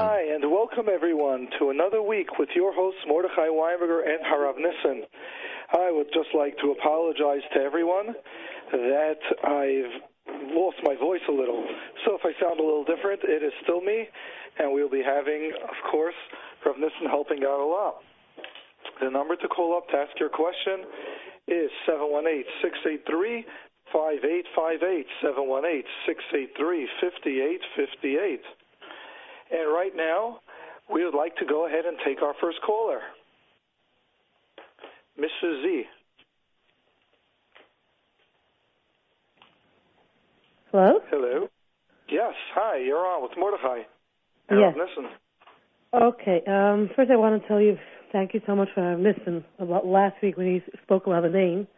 Hi, and welcome everyone to another week with your hosts Mordechai Weinberger and Harav Nissen. I would just like to apologize to everyone that I've lost my voice a little. So if I sound a little different, it is still me, and we'll be having, of course, Rav Nissen helping out a lot. The number to call up to ask your question is 718 683 5858 718 683 5858. And right now, we would like to go ahead and take our first caller. Mr. Z. Hello? Hello. Yes, hi, you're on with Mordechai. Yes. Listen. Okay. Um, first, I want to tell you thank you so much for listening about last week when he spoke about the name.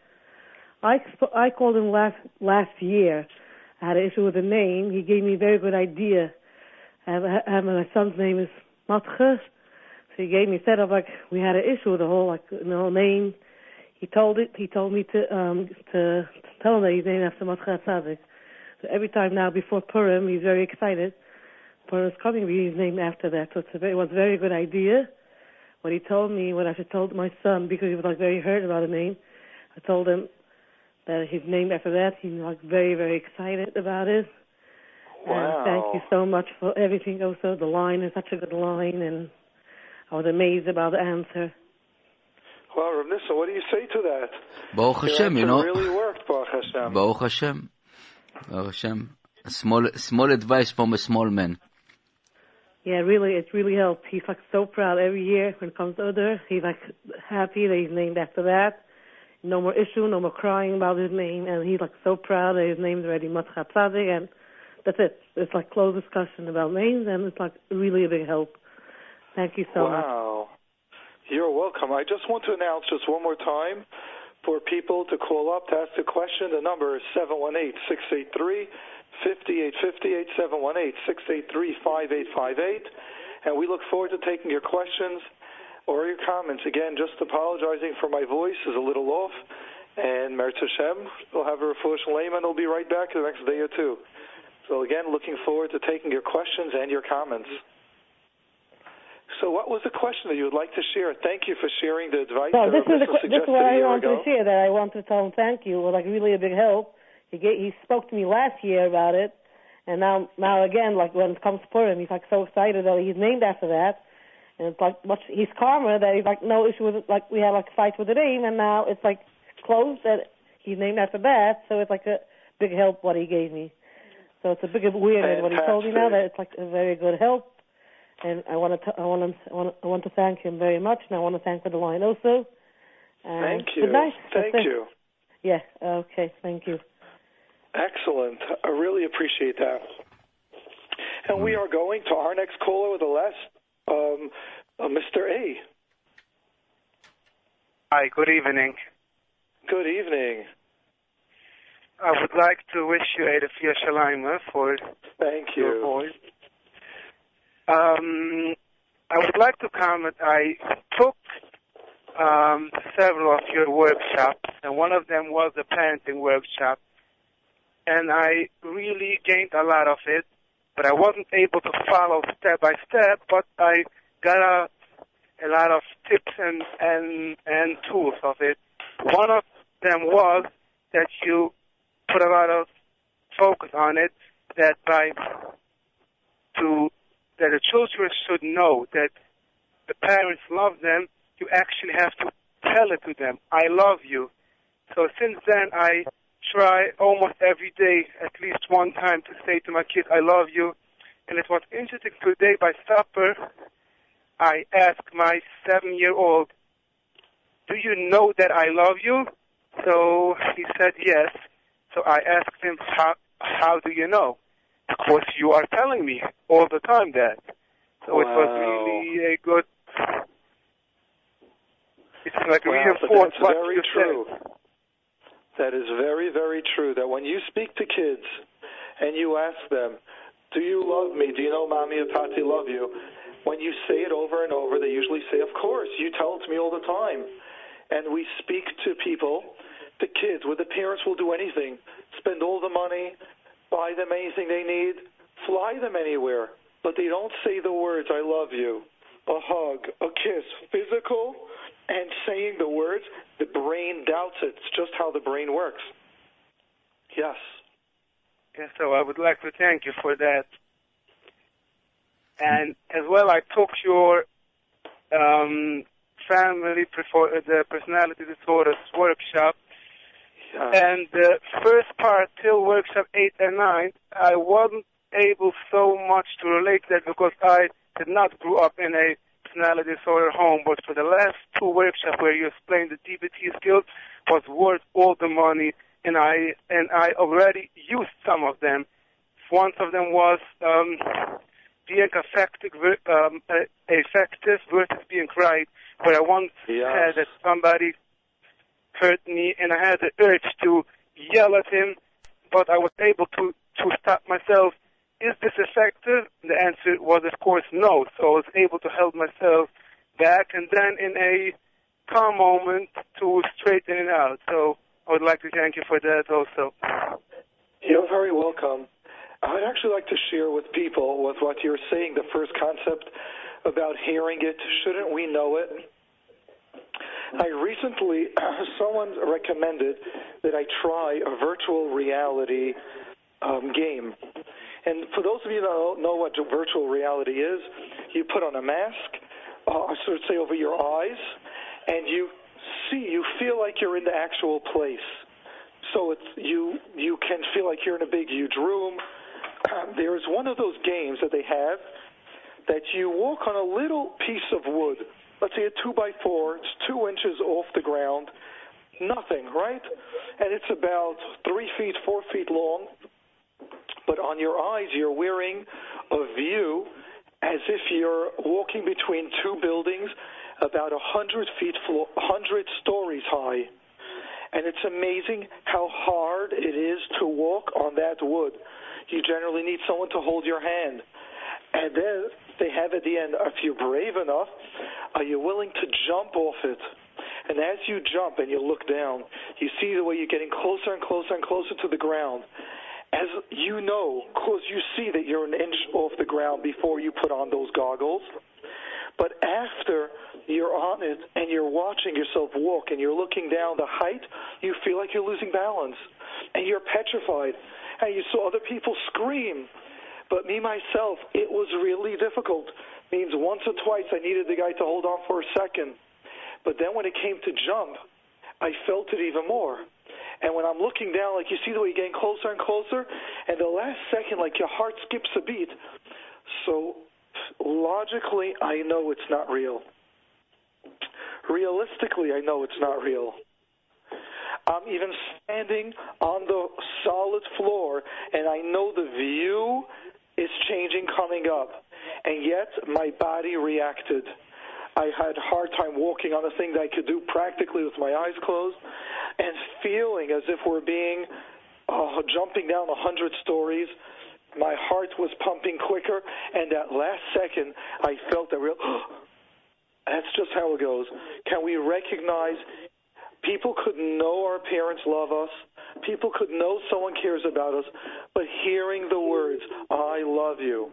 I sp- I called him last last year. I had an issue with the name. He gave me a very good idea. I have, my son's name is Matche. So he gave me instead of like we had an issue with the whole like the whole name. He told it. He told me to um to, to tell him that he's named after Matche Tzadik. So every time now before Purim, he's very excited. Purim is coming. He's named after that. So it's a very, it was a very good idea. What he told me, what I should told my son because he was like very hurt about the name. I told him that he's named after that. He's like very very excited about it. Wow. And thank you so much for everything. Oh, also, the line is such a good line, and I was amazed about the answer. Well, Rav Nissen, what do you say to that? Baruch Your Hashem, you answer know. really worked, Baruch Hashem. Baruch Hashem. Baruch Hashem. A small, small advice from a small man. Yeah, really, it really helped. He's like so proud every year when it comes to Adar. He's like happy that he's named after that. No more issue, no more crying about his name, and he's like so proud that his name's already Matcha Tzadik, and that's it. It's like closed discussion about names, and it's like really a big help. Thank you so much. wow. You're welcome. I just want to announce just one more time for people to call up to ask a question. The number is 718-683-5858, 718-683-5858. And we look forward to taking your questions or your comments. Again, just apologizing for my voice is a little off. And Meretz Hashem will have a refuah shalem, and we'll be right back in the next day or two. So again, looking forward to taking your questions and your comments. So what was the question that you would like to share? Thank you for sharing the advice No, that this is, this is what I ago. to share. That I want to tell him thank you. It was like really a big help. He he spoke to me last year about it, and now now again, like when it comes to Purim, he's like so excited that he's named after that, and it's like much he's calmer that he's like no issue with it. Like we had like a fight with the name, and now it's like closed that he's named after that. So it's like a big help what he gave me. So it's a big weird what he told me now that it's like a very good help. And I want to, I want to, I want to, I want to thank him very much, and I want to thank for the line also. And Thank you. Good night. Thank That's it. you. Yeah. Okay. Thank you. Excellent. I really appreciate that. And we are going to our next caller with the last, um, uh, Mr. A. Hi, good evening. Good evening. I would like to wish you a Rafia Shalima for Thank your you. voice. Um, I would like to comment. I took um, several of your workshops, and one of them was a parenting workshop, and I really gained a lot of it, but I wasn't able to follow step by step, but I got a, a lot of tips and, and, and tools of it. One of them was that you put a lot of focus on it, that by to that the children should know that the parents love them, you actually have to tell it to them. I love you. So since then, I try almost every day, at least one time, to say to my kids, I love you. And it was interesting today by supper, I asked my seven-year-old, do you know that I love you? So he said yes. So I asked him, how, how do you know? Because you are telling me all the time that. So it was really a good. It's like Wow, reinforced that's what very true. said. That is very, very true. That when you speak to kids and you ask them, "Do you love me? Do you know mommy and tati love you?" When you say it over and over, they usually say, "Of course, you tell it to me all the time." And we speak to people, the kids, where the parents will do anything, spend all the money, buy them anything they need, fly them anywhere, but they don't say the words, I love you, a hug, a kiss, physical, and saying the words, the brain doubts it. It's just how the brain works. Yes. Yeah, so I would like to thank you for that. And as well, I took your um, family prefer- the personality disorders workshop. Yeah. And the first part till workshop eight and nine, I wasn't able so much to relate to that because I did not grow up in a personality disorder home. But for the last two workshops where you explained the DBT skills was worth all the money, and I and I already used some of them. One of them was um, being effective, um, uh, effective versus being right. Where I once Yes. had that somebody hurt me, and I had the urge to yell at him, but I was able to to stop myself. Is this effective? The answer was, of course, no. So I was able to hold myself back, and then in a calm moment to straighten it out. So I would like to thank you for that also. You're very welcome. I'd actually like to share with people with what you're saying, the first concept about hearing it. Shouldn't we know it? I recently, someone recommended that I try a virtual reality um, game. And for those of you that don't know what virtual reality is, you put on a mask, uh, should say over your eyes, and you see, you feel like you're in the actual place. So it's you you can feel like you're in a big huge room. There's one of those games that they have that you walk on a little piece of wood. Let's say a two by four. It's two inches off the ground. Nothing, right? And it's about three feet, four feet long. But on your eyes, you're wearing a view as if you're walking between two buildings about a hundred feet, hundred stories high and it's amazing how hard it is to walk on that wood. You generally need someone to hold your hand. And then they have at the end, if you're brave enough, are you willing to jump off it? And as you jump and you look down, you see the way you're getting closer and closer and closer to the ground. As you know, because you see that you're an inch off the ground before you put on those goggles. But after you're on it and you're watching yourself walk and you're looking down the height, you feel like you're losing balance and you're petrified. And you saw other people scream. But me, myself, it was really difficult. Means once or twice I needed the guy to hold on for a second. But then when it came to jump, I felt it even more. And when I'm looking down, like you see the way you're getting closer and closer, and the last second, like your heart skips a beat. So logically, I know it's not real. Realistically, I know it's not real. I'm even standing on the solid floor, and I know the view is changing coming up, and yet my body reacted. I had a hard time walking on a thing that I could do practically with my eyes closed, and feeling as if we're being uh, jumping down a hundred stories. My heart was pumping quicker, and that last second, I felt a real. That's just how it goes. Can we recognize people could know our parents love us, people could know someone cares about us, but hearing the words, I love you,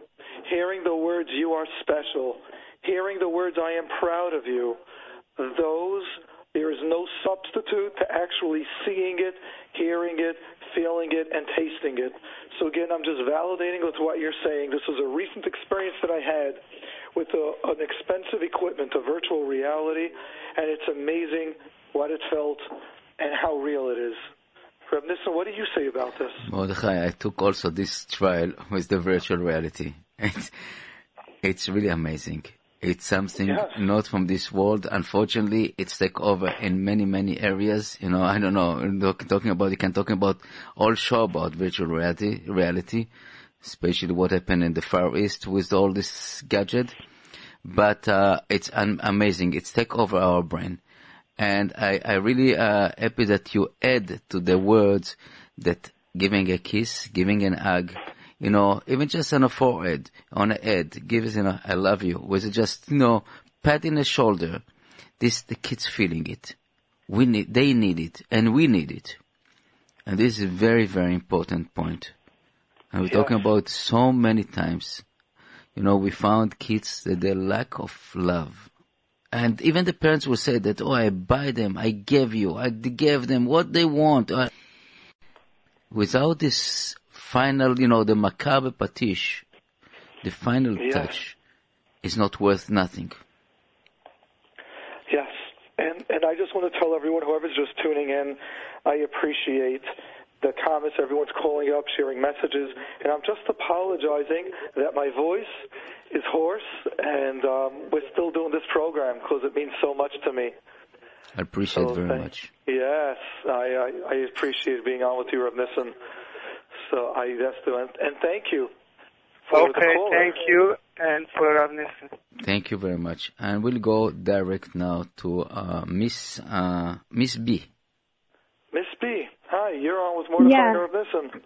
hearing the words, you are special, hearing the words, I am proud of you, those, there is no substitute to actually seeing it, hearing it, feeling it, and tasting it. So again, I'm just validating with what you're saying. This was a recent experience that I had with a, an expensive equipment, a virtual reality, and it's amazing what it felt and how real it is. Reb Nissen, what do you say about this? Mordechai, I took also this trial with the virtual reality. It's, it's really amazing. It's something Yes. not from this world. Unfortunately, it's take over in many, many areas. You know, I don't know, talking about, you can talk about all show about virtual reality, reality, especially what happened in the Far East with all this gadget. But, uh, it's amazing. It's take over our brain. And I, I really, uh, happy that you add to the words that giving a kiss, giving an hug, you know, even just on a forehead, on a head, give us, you know, I love you, with just, you know, patting in the shoulder. This, the kids feeling it. We need, they need it, and we need it. And this is a very, very important point. And we're Yes. talking about so many times. you know, we found kids that their lack of love. And even the parents will say that, oh, I buy them, I gave you, I gave them what they want. Uh, without this final, you know, the makeh b'patish, the final Yes. touch is not worth nothing. Yes, and and I just want to tell everyone, whoever's just tuning in, I appreciate the comments. Everyone's calling up, sharing messages, and I'm just apologizing that my voice is Hoarse, and um, we're still doing this program because it means so much to me. I appreciate So very thank- much. Yes, I, I I appreciate being on with you, Rav Nissen. So I yes, do, and, and thank you. For Okay, caller. thank you, and for Rav Nissen. Thank you very much. And we'll go direct now to uh, Miss uh, Miss B. Miss B. Hi, you're on with Mordechai Yeah. and Rav Nissen.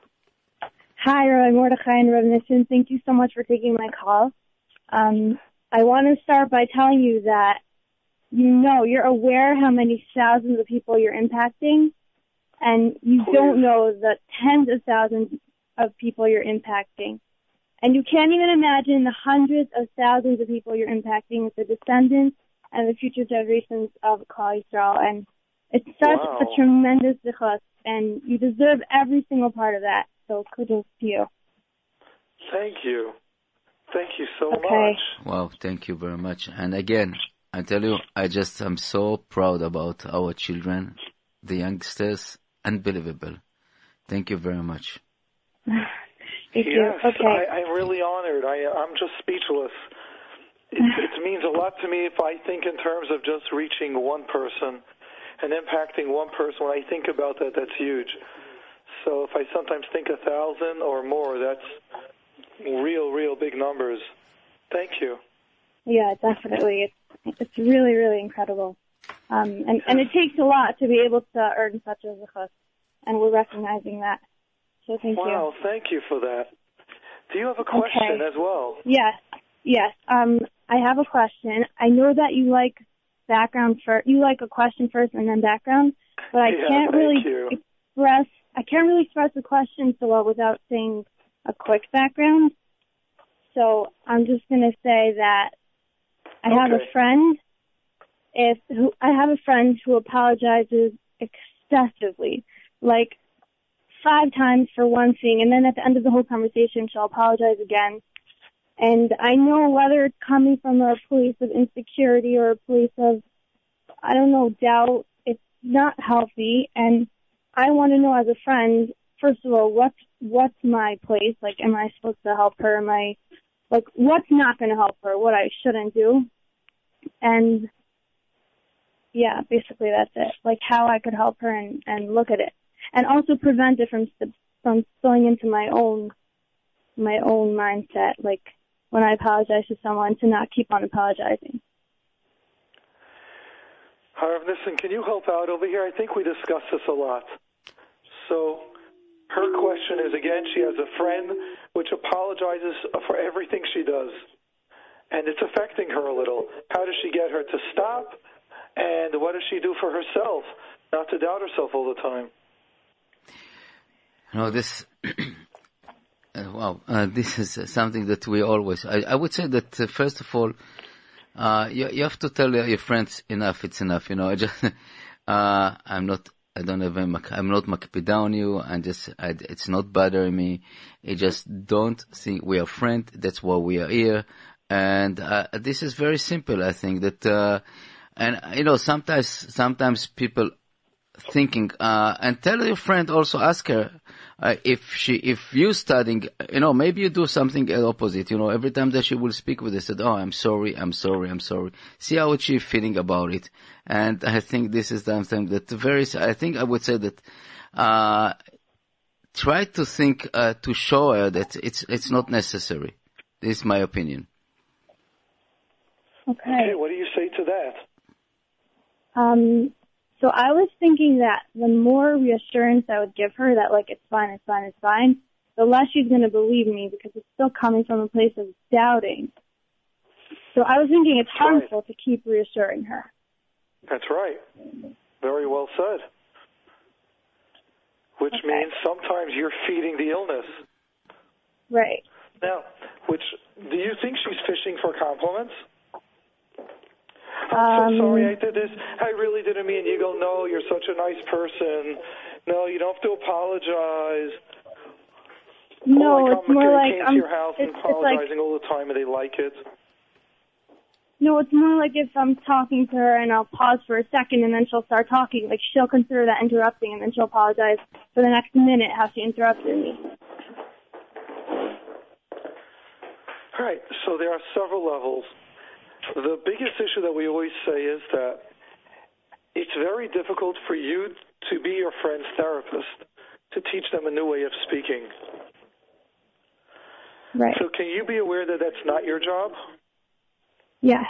Hi, Rabbi Mordechai and Rabbi Nissen. Thank you so much for taking my call. Um, I want to start by telling you that you know, you're aware how many thousands of people you're impacting, and you don't know the tens of thousands of people you're impacting. And you can't even imagine the hundreds of thousands of people you're impacting with the descendants and the future generations of Klal Yisrael. And it's such Wow. a tremendous zichus, and you deserve every single part of that. So kudos to you. Thank you. Thank you so Okay. much. Wow, thank you very much. And again, I tell you, I just am so proud about our children, the youngsters. Unbelievable. Thank you very much. Thank you. Yes, Okay. I, I'm really honored. I, I'm just speechless. It, it means a lot to me if I think in terms of just reaching one person and impacting one person. When I think about that, that's huge. So if I sometimes think a thousand or more, that's real, real big numbers. Thank you. Yeah, definitely. It's it's really, really incredible. Um, and and it takes a lot to be able to earn such a zichus, and we're recognizing that. So thank you. Wow, thank you for that. Do you have a question Okay. as well? Yes, yes. Um, I have a question. I know that you like background first. You like a question first and then background, but I Yeah, can't really you. express. I can't really express the question so well without saying a quick background. So I'm just gonna say that I have a friend. If who I have a friend who apologizes excessively, like five times for one thing, and then at the end of the whole conversation, she'll apologize again. And I know whether it's coming from a place of insecurity or a place of, I don't know, doubt, it's not healthy. And I want to know as a friend, first of all, what's, what's my place? Like, am I supposed to help her? Am I, like, what's not going to help her? What I shouldn't do? And yeah, basically that's it. Like how I could help her and, and look at it. And also prevent it from, from spilling into my own, my own mindset. Like when I apologize to someone to not keep on apologizing. Harav Nissen, can you help out over here? I think we discussed this a lot. So her question is again, she has a friend which apologizes for everything she does. And it's affecting her a little. How does she get her to stop? And what does she do for herself not to doubt herself all the time? No, this, uh, wow, uh, this is uh, something that we always, I, I would say that uh, first of all, uh, you, you have to tell your friends enough, it's enough, you know, just, uh, I'm not, I don't mak- I'm not makpida on you, and just, I, it's not bothering me. I just don't think we are friends, that's why we are here. And, uh, this is very simple, I think that, uh, and, you know, sometimes, sometimes people thinking uh, and tell your friend also ask her uh, if she if you studying you know maybe you do something opposite you know every time that she will speak with her said oh i'm sorry i'm sorry i'm sorry see how she feeling about it and i think this is the something that very i think i would say that uh try to think uh, to show her that it's it's not necessary this is my opinion Okay. Okay, what do you say to that? Um, so I was thinking that the more reassurance I would give her that like it's fine, it's fine, it's fine, the less she's going to believe me because it's still coming from a place of doubting. So I was thinking it's Right. harmful to keep reassuring her. That's right. Very well said. Which Okay. means sometimes you're feeding the illness. Right. Now, which do you think she's fishing for compliments? I'm so Um, sorry I did this. I really didn't mean. You go, no, you're such a nice person. No, you don't have to apologize. No, oh, like it's I'm more like came um, to your house and it's, it's like apologizing all the time, and they like it. no, it's more like if I'm talking to her and I'll pause for a second and then she'll start talking. Like she'll consider that interrupting and then she'll apologize for the next minute how she interrupted me. All right, so there are several levels. The biggest issue that we always say is that it's very difficult for you to be your friend's therapist to teach them a new way of speaking. Right. So can you be aware that that's not your job? Yes.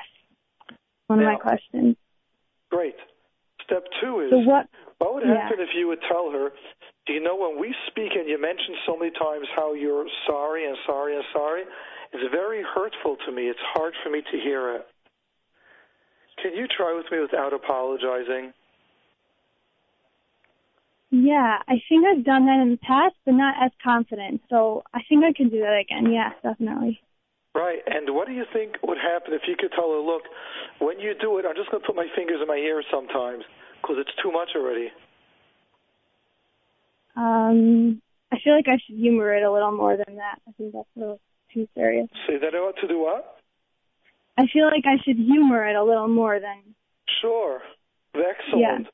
One of my questions. Great. Step two is So what? what would yeah. happen if you would tell her, do you know when we speak and you mention so many times how you're sorry and sorry and sorry, it's very hurtful to me. It's hard for me to hear it. Can you try with me without apologizing? Yeah, I think I've done that in the past, but not as confident. So I think I can do that again. Yes, definitely. Right. And what do you think would happen if you could tell her, look, when you do it, I'm just going to put my fingers in my ears sometimes because it's too much already. Um, I feel like I should humor it a little more than that. I think that's a little too serious. Say that out to do what? I feel like I should humor it a little more than. Sure. Excellent.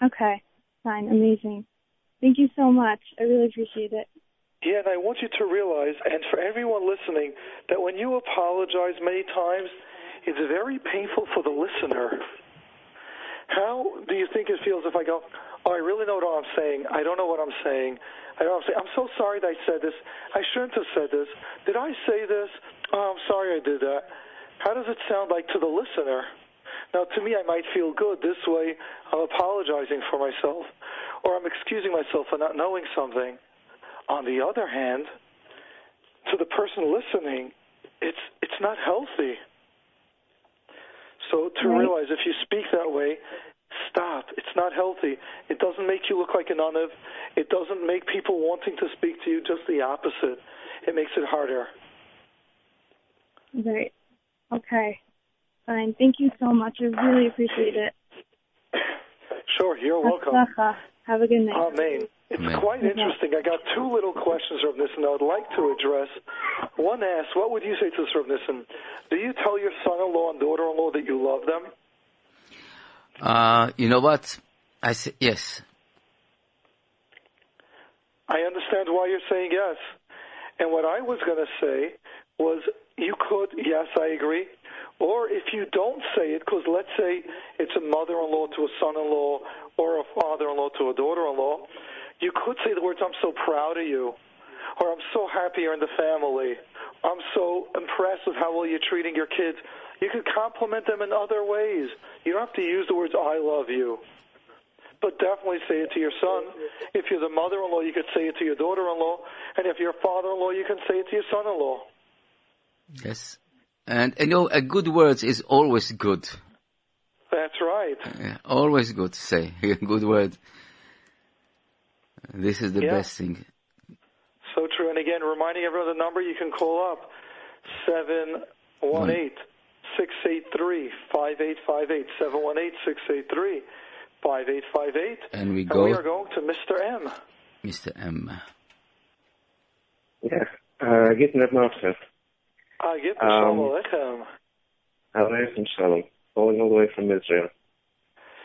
Yeah. Okay, fine, amazing. Thank you so much. I really appreciate it. Yeah, and I want you to realize, and for everyone listening, that when you apologize many times, it's very painful for the listener. How do you think it feels if I go, oh, I really know what I'm saying. I don't know what I'm saying. I don't know what I'm saying. I'm so sorry that I said this. I shouldn't have said this. Did I say this? Oh, I'm sorry I did that. How does it sound like to the listener? Now, to me, I might feel good. This way, I'm apologizing for myself, or I'm excusing myself for not knowing something. On the other hand, to the person listening, it's it's not healthy. So to Right. realize if you speak that way, stop. It's not healthy. It doesn't make you look like an univ. It doesn't make people wanting to speak to you. Just the opposite. It makes it harder. Right. Okay. Fine. Thank you so much. I really appreciate it. Sure, you're welcome. Have a good night. Oh, Amen. It's quite interesting. I got two little questions, Rav Nissen, I would like to address. One asks, what would you say to this, Rav Nissen? Do you tell your son-in-law and daughter-in-law that you love them? Uh, you know what? I say yes. I understand why you're saying yes. And what I was going to say was you could, yes, I agree. Or if you don't say it, because let's say it's a mother-in-law to a son-in-law or a father-in-law to a daughter-in-law, you could say the words, I'm so proud of you. Or I'm so happy you're in the family. I'm so impressed with how well you're treating your kids. You could compliment them in other ways. You don't have to use the words, I love you but definitely say it to your son. If you're the mother-in-law, you could say it to your daughter-in-law, and if you're father-in-law, you can say it to your son-in-law. Yes. And you know, a good word is always good. That's right. Always good to say a good word. This is the Yeah. best thing. So true. And again, reminding everyone the number you can call up seven one eight six eight three five eight five eight seven one eight six eight three five eight five eight. And we And go, we are going to Mr. M. Mr. M. Ja, uh, Gitnet Mafsef. I get the Um, Shalom Aleichem. Alaykum Shalom. Calling all the way from Israel.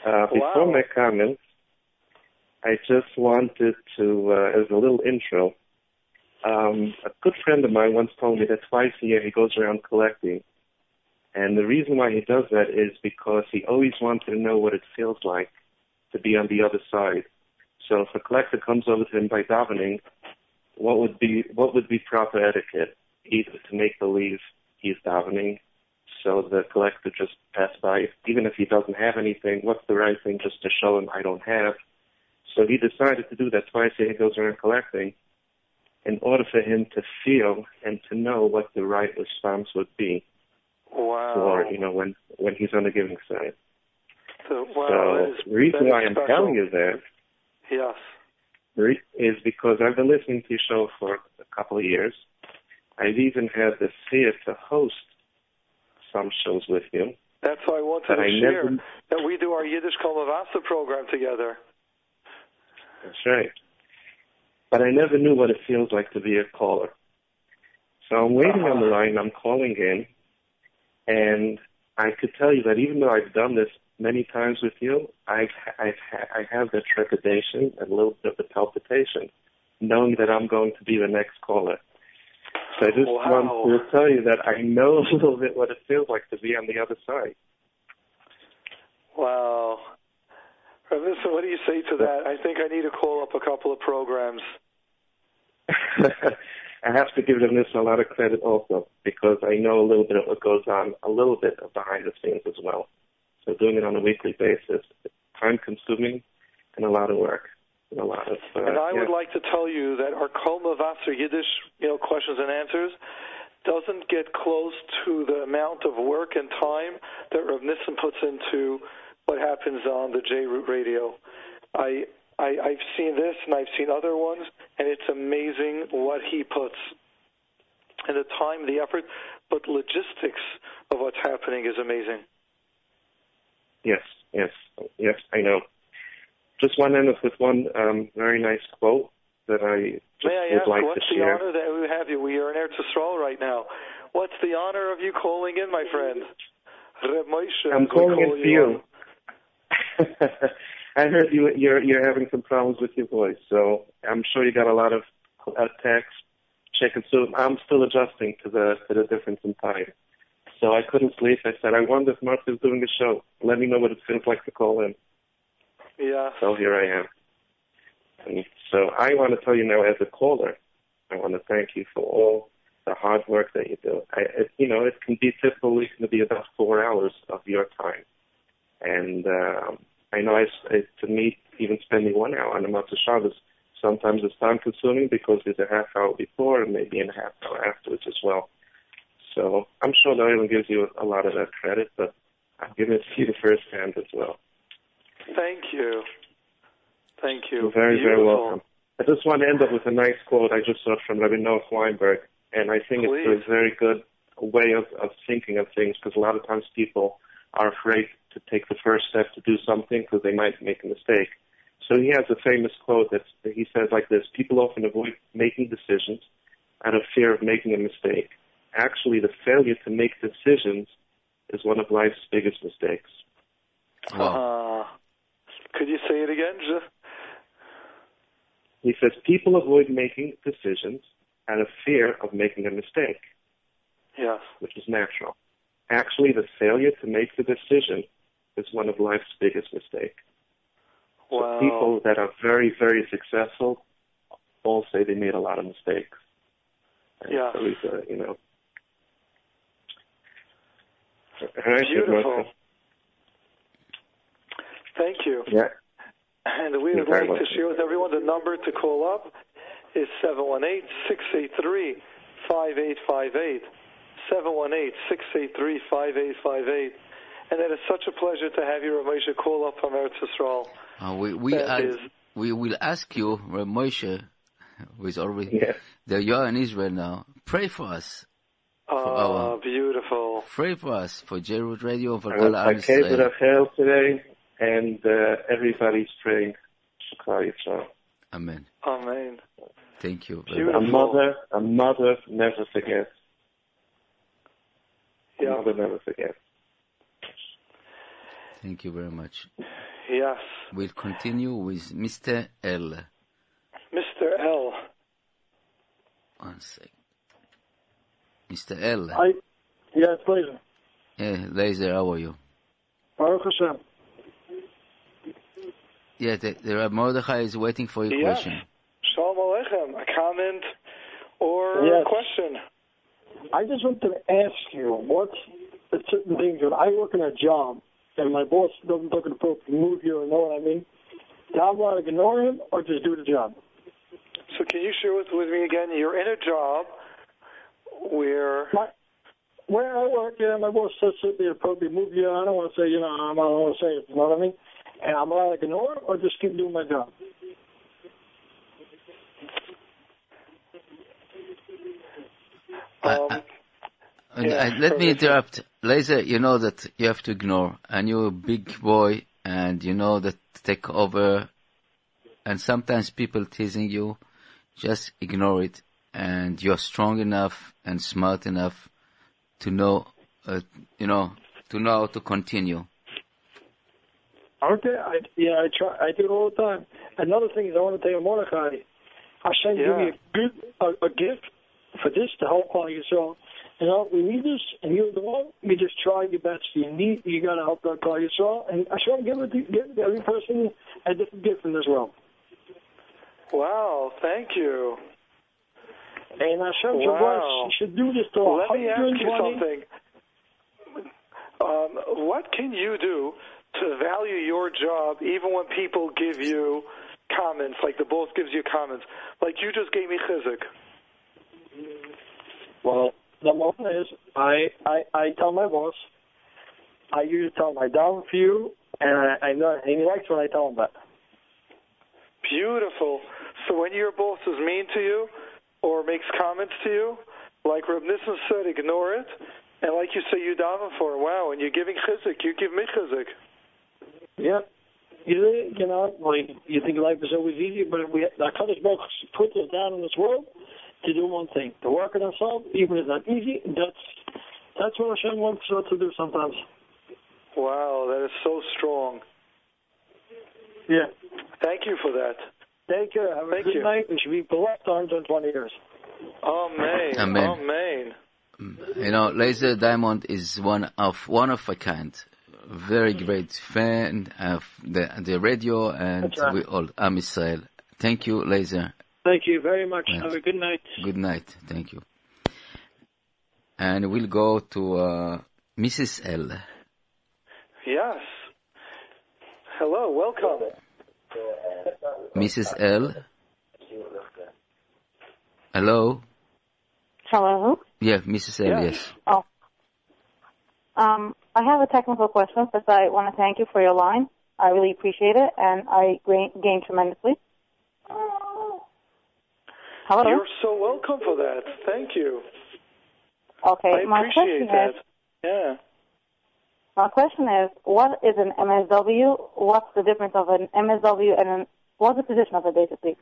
Uh, before Wow. my comments, I just wanted to, uh, as a little intro, um, a good friend of mine once told me that twice a year he goes around collecting. And the reason why he does that is because he always wanted to know what it feels like to be on the other side. So if a collector comes over to him by davening, what would be what would be proper etiquette? Either to make believe he's davening, so the collector just pass by, even if he doesn't have anything. What's the right thing just to show him I don't have? So he decided to do that twice. He goes around collecting, in order for him to feel and to know what the right response would be Wow. for you know when when he's on the giving side. So, wow, so the reason why I'm special. telling you that Yes. is because I've been listening to your show for a couple of years, I've even had the fear to host some shows with you. That's why I wanted to I share never- that we do our Yiddish Kolmavasa program together. That's right. But I never knew what it feels like to be a caller. So I'm waiting on the uh-huh. line. I'm calling in, and I could tell you that even though I've done this many times with you, I've, I've ha- I have that trepidation and a little bit of the palpitation, knowing that I'm going to be the next caller. So I just Wow. want to tell you that I know a little bit what it feels like to be on the other side. Wow. Nissen, what do you say to that? I think I need to call up a couple of programs. I have to give them this a lot of credit also because I know a little bit of what goes on, a little bit of behind the scenes as well. So doing it on a weekly basis, is time consuming and a lot of work. And a lot of, uh, And I yeah. would like to tell you that our Kolmavasa Yiddish, you know, questions and answers doesn't get close to the amount of work and time that Rav Nissen puts into what happens on the JRoot Radio. I, I I've seen this and I've seen other ones, and it's amazing what he puts and the time, the effort, but logistics of what's happening is amazing. Yes, yes, yes, I know. Just want to end with one um, very nice quote that I just May I would ask, like what's to the share. honor that we have you? We are in Eretz Yisrael right now. What's the honor of you calling in, my friend? Reb Moshe. I'm calling call in for you. I heard you you're you're having some problems with your voice, so I'm sure you got a lot of uh, texts, checking. So I'm still adjusting to the to the difference in time. So I couldn't sleep. I said, I wonder if Martha's doing a show. Let me know what it feels like to call in. Yeah. So here I am. And so I want to tell you now, as a caller, I want to thank you for all the hard work that you do. I, it, you know, it can be typically going to be about four hours of your time, and um, I know I, I, to me, even spending one hour on the Matzah Shabbos, sometimes it's time consuming because there's a half hour before and maybe a half hour afterwards as well. So I'm sure that everyone gives you a lot of that credit, but I'm giving it to you firsthand as well. Thank you. Thank you. You're very, very welcome. I just want to end up with a nice quote I just saw from Rabbi Noah Weinberg, and I think Please. it's a very good way of, of thinking of things because a lot of times people are afraid to take the first step to do something because they might make a mistake. So he has a famous quote that he says like this: "People often avoid making decisions out of fear of making a mistake. Actually, the failure to make decisions is one of life's biggest mistakes." Wow. Uh, could you say it again? He says people avoid making decisions out of fear of making a mistake, yes. which is natural. Actually, the failure to make the decision is one of life's biggest mistakes. Wow. So people that are very, very successful all say they made a lot of mistakes. And Yeah. So he's, uh, you know. Beautiful. Thank you. Yeah. And we would like to share with everyone the number to call up is 718-683-5858. 718-683-5858. And it is such a pleasure to have you, Ramesha, call up from Eretz Yisrael. Uh, we we That are, is- we will ask you, Reb Moshe, who is already Yeah. that you are in Israel now. Pray for us. Ah, our- beautiful. Pray for us for JRoot Radio for I Kol was Am by Kate Yisrael. Today, and uh, everybody's praying. Shukar Yisrael. Amen. Amen. Thank you. very A mother, a mother never forgets. A Yeah. mother never forgets. Thank you very much. Yes. We'll continue with Mr. L. Mr. L. One sec. Mr. L. I, yeah, pleasure. Yeah, Lazer, how are you? Baruch Hashem. Yeah, the, the Rab Mordechai is waiting for your Yes. question. Shalom Aleichem. A comment or Yes. a question? I just want to ask you, what's the certain things that I work in a job and my boss doesn't look at the to move here, you, know what I mean? Do I want to ignore him or just do the job? So can you share with, with me again? You're in a job where My, where I work, yeah, my boss says me, probably move you. I don't want to say, you know, I don't want to say it, you know what I mean? And I'm allowed to ignore him or just keep doing my job? Um, I- Yeah, I- let me interrupt. Lazer, you know that you have to ignore, and you're a big boy, and you know that take over, and sometimes people teasing you, just ignore it, and you're strong enough and smart enough to know, uh, you know, to know how to continue. Okay, I, yeah, I try. I do it all the time. Another thing is, I want to tell you, Mordechai, Hashem give me a good a, a gift for this to help Klal Yisrael. You know, we need this, and you're the one. You just try your best. You need, you got to help out Klal Yisrael, and Hashem give it to give every person a different gift in this world. Wow, thank you. And Hashem should Wow. should do this to Let me ask you something. Um, what can you do to value your job even when people give you comments, like the boss gives you comments? Like you just gave me chizuk. Well, the one is, I, I, I tell my boss, I usually tell him I down for you, and I, I know, and he likes when I tell him that. Beautiful. So when your boss is mean to you or makes comments to you, like Reb Nissen said, ignore it. And like you say, you daven for. Wow, and you're giving chizuk. You give me chizuk. Yeah. You, you know, like, you think life is always easy, but we, the Kadosh Baruch puts us down in this world to do one thing, to work on ourselves, even if it's not easy. That's that's what Hashem wants us to do sometimes. Wow, that is so strong. Yeah. Thank you for that. Thank you. Have a Thank good you. night. We should be blessed 120 years. Amen. Amen. Amen. Mm. You know, Lazer Diamond is one of one of a kind. Very great fan of the the radio and right. we all Am Israel. Thank you, Lazer. Thank you very much. Right. Have a good night. Good night. Thank you. And we'll go to uh, Mrs. L. Yes. Hello, welcome. Mrs. L. Hello. Hello. Yeah, Mrs. L. Yes. Yes. Oh. Um, I have a technical question. but I want to thank you for your line. I really appreciate it, and I gain- gained tremendously. Hello. You're so welcome for that. Thank you. okay. I my appreciate question that. is, Yeah. my question is, what is an MSW? What's the difference of an MSW and an what's the position of it basically,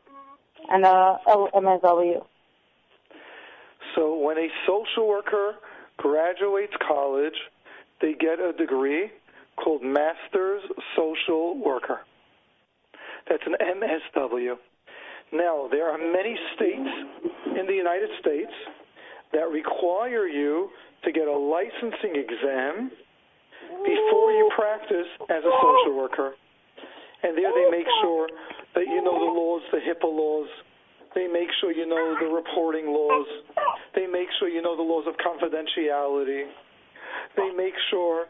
and uh, a LMSW? So when a social worker graduates college, they get a degree called Master's Social Worker. That's an MSW. Now, there are many states in the United States that require you to get a licensing exam before you practice as a social worker. And there they make sure that you know the laws, the HIPAA laws. They make sure you know the reporting laws. They make sure you know the laws of confidentiality. They make sure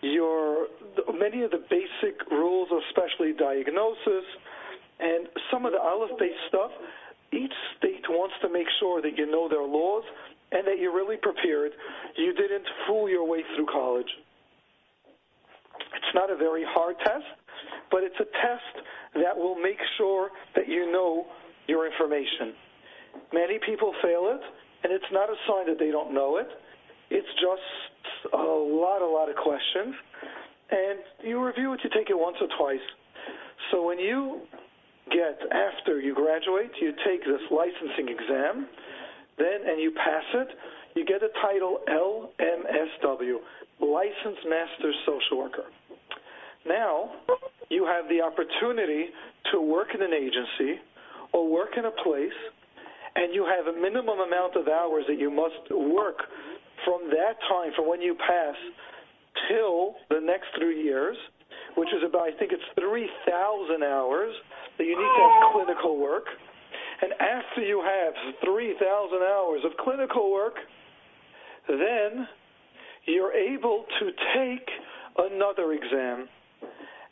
your many of the basic rules, especially diagnosis, and some of the Aleph-based stuff. Each state wants to make sure that you know their laws and that you're really prepared. You didn't fool your way through college. It's not a very hard test, but it's a test that will make sure that you know your information. Many people fail it, and it's not a sign that they don't know it. It's just a lot, a lot of questions. And you review it, you take it once or twice. So when you get, after you graduate, you take this licensing exam, then, and you pass it, you get a title LMSW, Licensed Master Social Worker. Now, you have the opportunity to work in an agency or work in a place, and you have a minimum amount of hours that you must work from that time, from when you pass till the next three years, which is about, I think it's 3,000 hours that you need to have oh. clinical work. And after you have 3,000 hours of clinical work, then you're able to take another exam.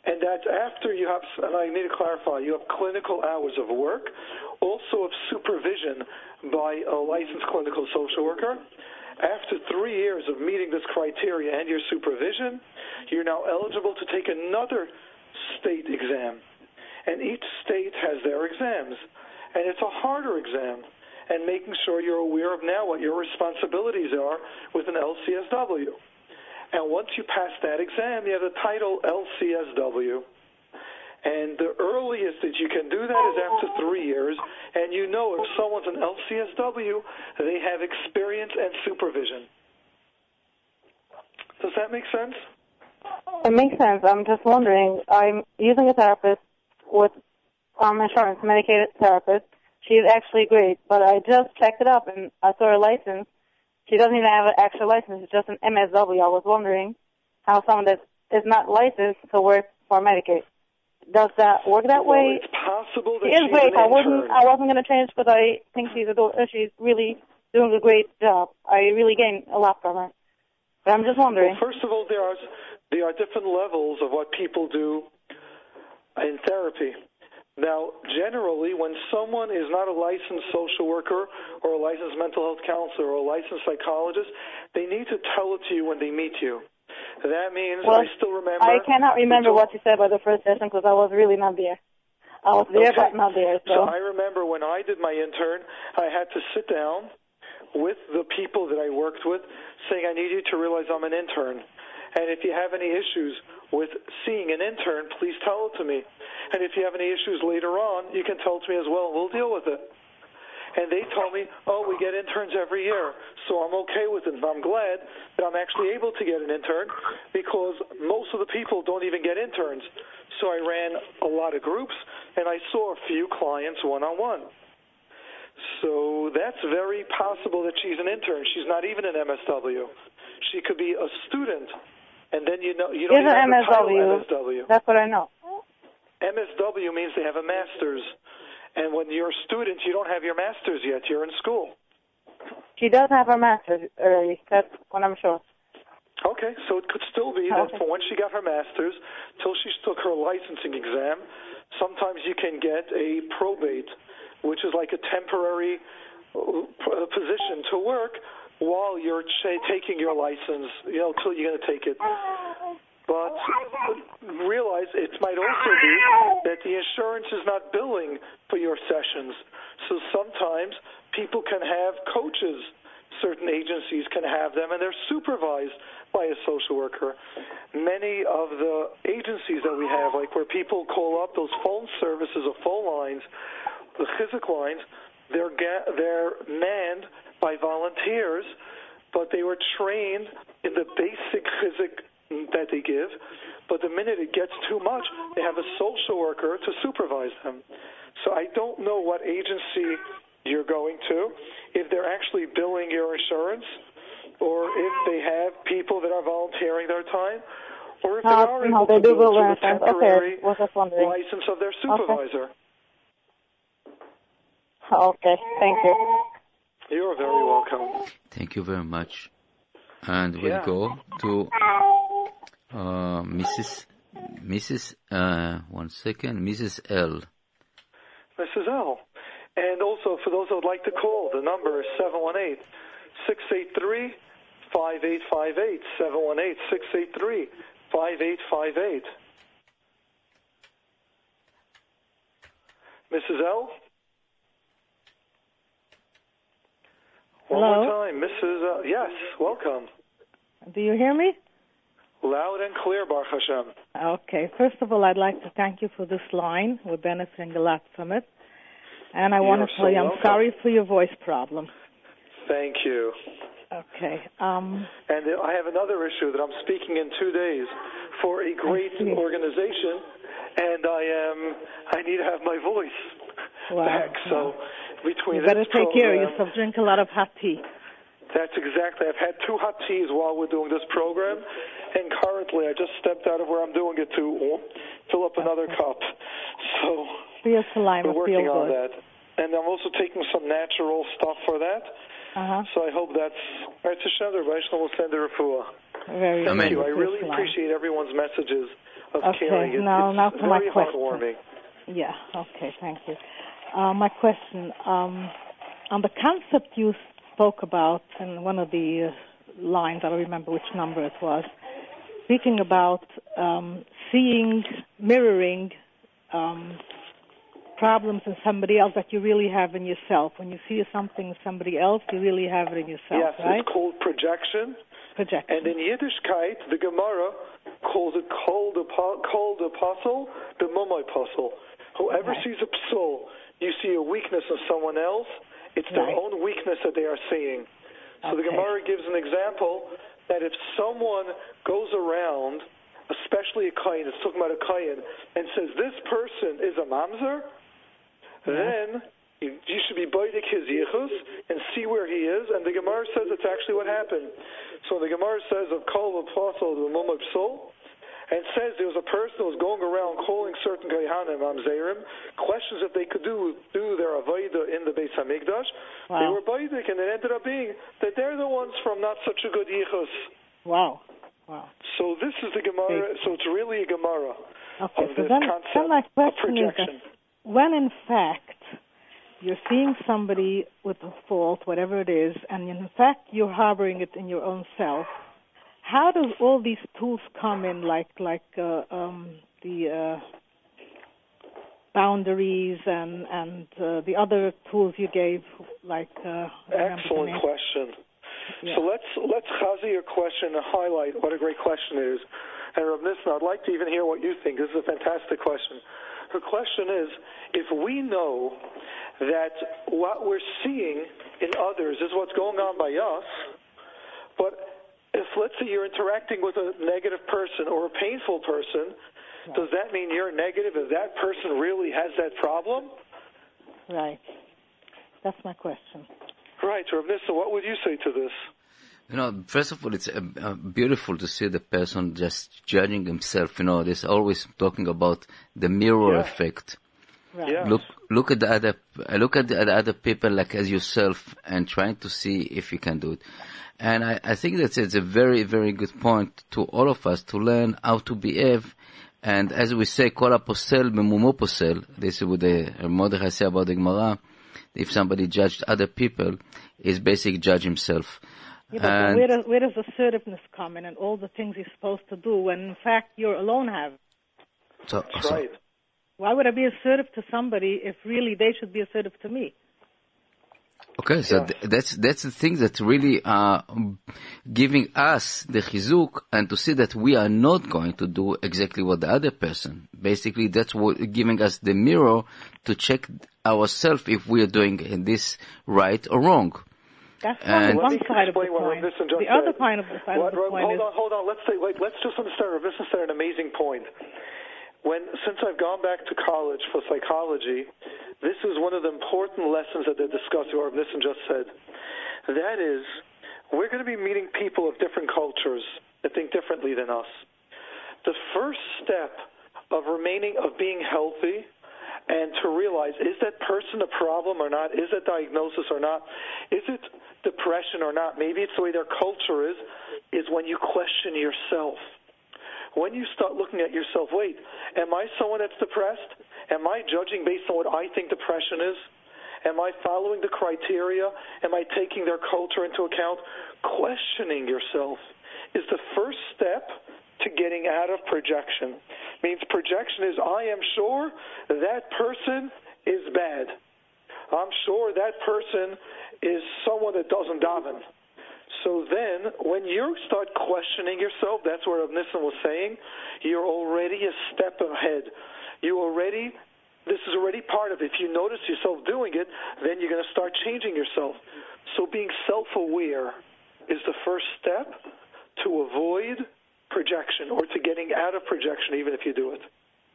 And that's after you have, and I need to clarify, you have clinical hours of work, also of supervision by a licensed clinical social worker. After three years of meeting this criteria and your supervision, you're now eligible to take another state exam. And each state has their exams. And it's a harder exam. and making sure you're aware of now what your responsibilities are with an LCSW. And once you pass that exam, you have the title LCSW. And the earliest that you can do that is after three years. And you know if someone's an LCSW, they have experience and supervision. Does that make sense? It makes sense. I'm just wondering. I'm using a therapist with um, insurance, medicated therapist. She's actually great, but I just checked it up and I saw her license. She doesn't even have an actual license. It's just an MSW. I was wondering how someone that is not licensed to work for Medicaid. Does that work that well, way? It's possible that she is she's great. I wouldn't. I wasn't going to change because I think she's a, she's really doing a great job. I really gained a lot from her. But I'm just wondering. Well, first of all, there are there are different levels of what people do in therapy. Now, generally, when someone is not a licensed social worker or a licensed mental health counselor or a licensed psychologist, they need to tell it to you when they meet you. That means Well, I still remember. I cannot remember what you said by the first session because I was really not there. I was there, Okay. but not there. So So, I remember when I did my intern, I had to sit down with the people that I worked with, saying, "I need you to realize I'm an intern, and if you have any issues with seeing an intern, please tell it to me. And if you have any issues later on, you can tell it to me as well. We'll deal with it." And they told me, "Oh, we get interns every year, so I'm okay with it. And I'm glad that I'm actually able to get an intern because most of the people don't even get interns." So I ran a lot of groups, and I saw a few clients one on one. So that's very possible that she's an intern. She's not even an MSW. She could be a student, and then you know you don't Is even an have MSW. MSW. that's what I know. MSW means they have a master's, and when you're a student, you don't have your master's yet. You're in school. She does have her master's already. That's what I'm sure. Okay, so it could still be that Okay. from when she got her master's till she took her licensing exam, sometimes you can get a probate, which is like a temporary uh, position to work while you're ch- taking your license, you know, till you're going to take it. But realize it might also be that the insurance is not billing for your sessions. So sometimes people can have coaches. Certain agencies can have them, and they're supervised by a social worker. Many of the agencies that we have, like where people call up those phone services or phone lines, the chizuk lines, they're ga- they're manned by volunteers, but they were trained in the basic chizuk that they give. But the minute it gets too much, they have a social worker to supervise them. So I don't know what agency you're going to, if they're actually billing your insurance, or if they have people that are volunteering their time, or if they uh, are no, able they to do bill bill through their temporary Okay, was just wondering. license of their supervisor. Okay, thank you. You're very welcome. Thank you very much. And we'll Yeah. go to uh, Mrs. Mrs. Uh, one second, Mrs. L. Mrs. L. And also, for those that would like to call, the number is 718 683 5858. 718 683 5858. Mrs. L? One Hello? more time. Mrs. L. Yes, welcome. Do you hear me? Loud and clear, Baruch Hashem. Okay. First of all, I'd like to thank you for this line. We're benefiting a lot from it. And I want to tell so you, I'm welcome. sorry for your voice problem. Thank you. Okay. Um, And I have another issue that I'm speaking in two days for a great organization, and I am I need to have my voice Wow. back. So between you better take care of yourself. Drink a lot of hot tea. That's exactly. I've had two hot teas while we're doing this program, and currently I just stepped out of where I'm doing it to fill up another cup. So For saliva, we're working feel on good. that, and I'm also taking some natural stuff for that. Uh-huh. So I hope that's. It's a shender, will send a refuah. Very Thank Amen. you. I really appreciate everyone's messages of Okay, caring. It- now- it's now for my very question. heartwarming. Yeah. Okay. Thank you. Uh, my question um, on the concept you spoke about in one of the uh, lines. I don't remember which number it was. Speaking about um, seeing, mirroring um, problems in somebody else that you really have in yourself. When you see something in somebody else, you really have it in yourself, yes, right? it's called projection. Projection. And in Yiddishkeit, the Gemara calls it the kol the apostle, the mummy apostle. Whoever Right. sees a psul, you see a weakness of someone else. It's their Right. own weakness that they are seeing. So the Okay. Gemara gives an example that if someone goes around, especially a kain, it's talking about a kain, and says this person is a mamzer, then you, you should be baidik his yichus and see where he is. And the Gemara says it's actually what happened. So the Gemara says of kol hapaisel the mummy psul, and says there was a person who was going around calling certain Kayhanim Amzerim questions if they could do do their Avodah in the Beis Hamikdash. They were Baidik, and it ended up being that they're the ones from not such a good Yichus. Wow. Wow. So this is the Gemara, so it's really a Gemara Okay, of so this then, concept then my of question is that when in fact you're seeing somebody with a fault, whatever it is, and in fact you're harboring it in your own self, how does all these tools come in, like like uh, um, the uh, boundaries and and uh, the other tools you gave, like uh, I remember the Excellent question. Yeah. So let's let's chazi your question and highlight what a great question it is. And Rav Nissen, I'd like to even hear what you think. This is a fantastic question. Her question is, if we know that what we're seeing in others is what's going on by us, but if let's say you're interacting with a negative person or a painful person, does that mean you're negative if that person really has that problem? Right. That's my question. Right, Rav what would you say to this? You know, first of all, it's uh, uh, beautiful to see the person just judging himself. You know, there's always talking about the mirror Yeah. effect. Right. Yeah. Look, look at the other, look at the, the other people like as yourself, and trying to see if you can do it. And I, I think that it's a very, very good point to all of us to learn how to behave. And as we say, kol aposel memumo posel. This is what the Mordechai say about the Gemara. If somebody judged other people, is basically judge himself. Yeah, but And- where, does, where does assertiveness come in and all the things you're supposed to do when in fact you're alone have? So, That's so- right. Why would I be assertive to somebody if really they should be assertive to me? Okay, so Yeah. th- that's that's the thing that really are um, giving us the chizuk and to see that we are not going to do exactly what the other person. Basically, that's what giving us the mirror to check ourselves if we are doing this right or wrong. That's And- one side of the explain what coin. Rav Nissen just The other kind of the side What- of the Rav- coin hold is on, hold on. Let's say, like, let's just understand. Rav Nissen said an amazing point. When since I've gone back to college for psychology, this is one of the important lessons that they're discussing. Rav Nissen just said. That is, we're going to be meeting people of different cultures that think differently than us. The first step of remaining of being healthy and to realize is that person a problem or not? Is it diagnosis or not? Is it depression or not? Maybe it's the way their culture is, is when you question yourself. When you start looking at yourself, wait, am I someone that's depressed? Am I judging based on what I think depression is? Am I following the criteria? Am I taking their culture into account? Questioning yourself is the first step to getting out of projection. Means projection is I am sure that person is bad. I'm sure that person is someone that doesn't daven. So then, when you start questioning yourself, that's what Rav Nissen was saying, you're already a step ahead. You already, this is already part of it. If you notice yourself doing it, then you're going to start changing yourself. So being self-aware is the first step to avoid projection or to getting out of projection, even if you do it.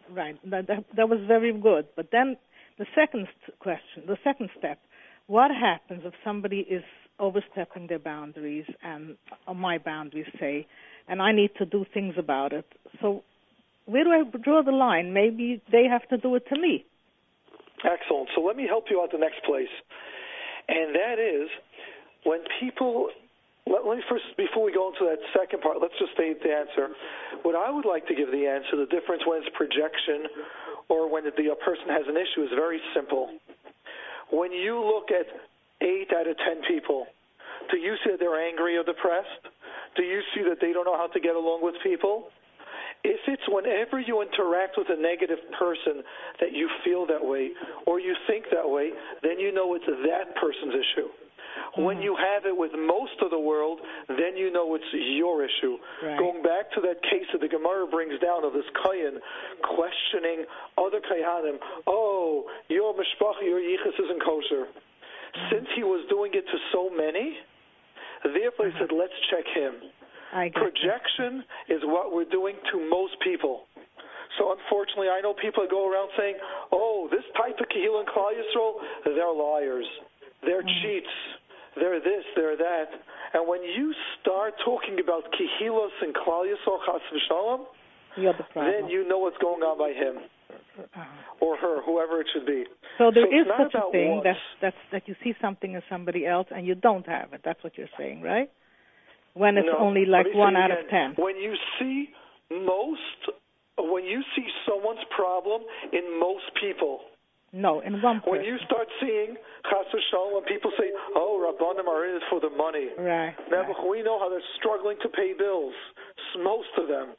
Right. That, that, that was very good. But then the second question, the second step, what happens if somebody is overstepping their boundaries and or my boundaries, say, and I need to do things about it? So where do I draw the line? Maybe they have to do it to me. Excellent. So let me help you out the next place. And that is when people let, me first before we go into that second part, let's just state the answer. What I would like to give the answer, the difference when it's projection or when the person has an issue is very simple. When you look at eight out of ten people, do you see that they're angry or depressed? Do you see that they don't know how to get along with people? If it's whenever you interact with a negative person that you feel that way or you think that way, then you know it's that person's issue. When mm-hmm. you have it with most of the world, then you know it's your issue. Right. Going back to that case that the Gemara brings down of this Kayan questioning other Kayanim, oh, your mishpacha, your yichus isn't kosher. Since he was doing it to so many, therefore he said, let's check him. Projection is what we're doing to most people. So unfortunately, I know people that go around saying, "Oh, this type of Kehil and Klal Yisrael, they're liars, they're mm. cheats, they're this, they're that." And when you start talking about Kehilos and Klal Yisrael, Chas v'Shalom, You're the problem. then you know what's going on by him or her, whoever it should be. So there So is such a thing once. that's that's that you see something in somebody else and you don't have it. That's what you're saying, right? When it's No, only like one out of ten. When you see most, when you see someone's problem in most people, No, in one person. when you start seeing chas v'shalom, when people say, "Oh, rabbanim are in it for the money," Right. now we know how they're struggling to pay bills. Most of them,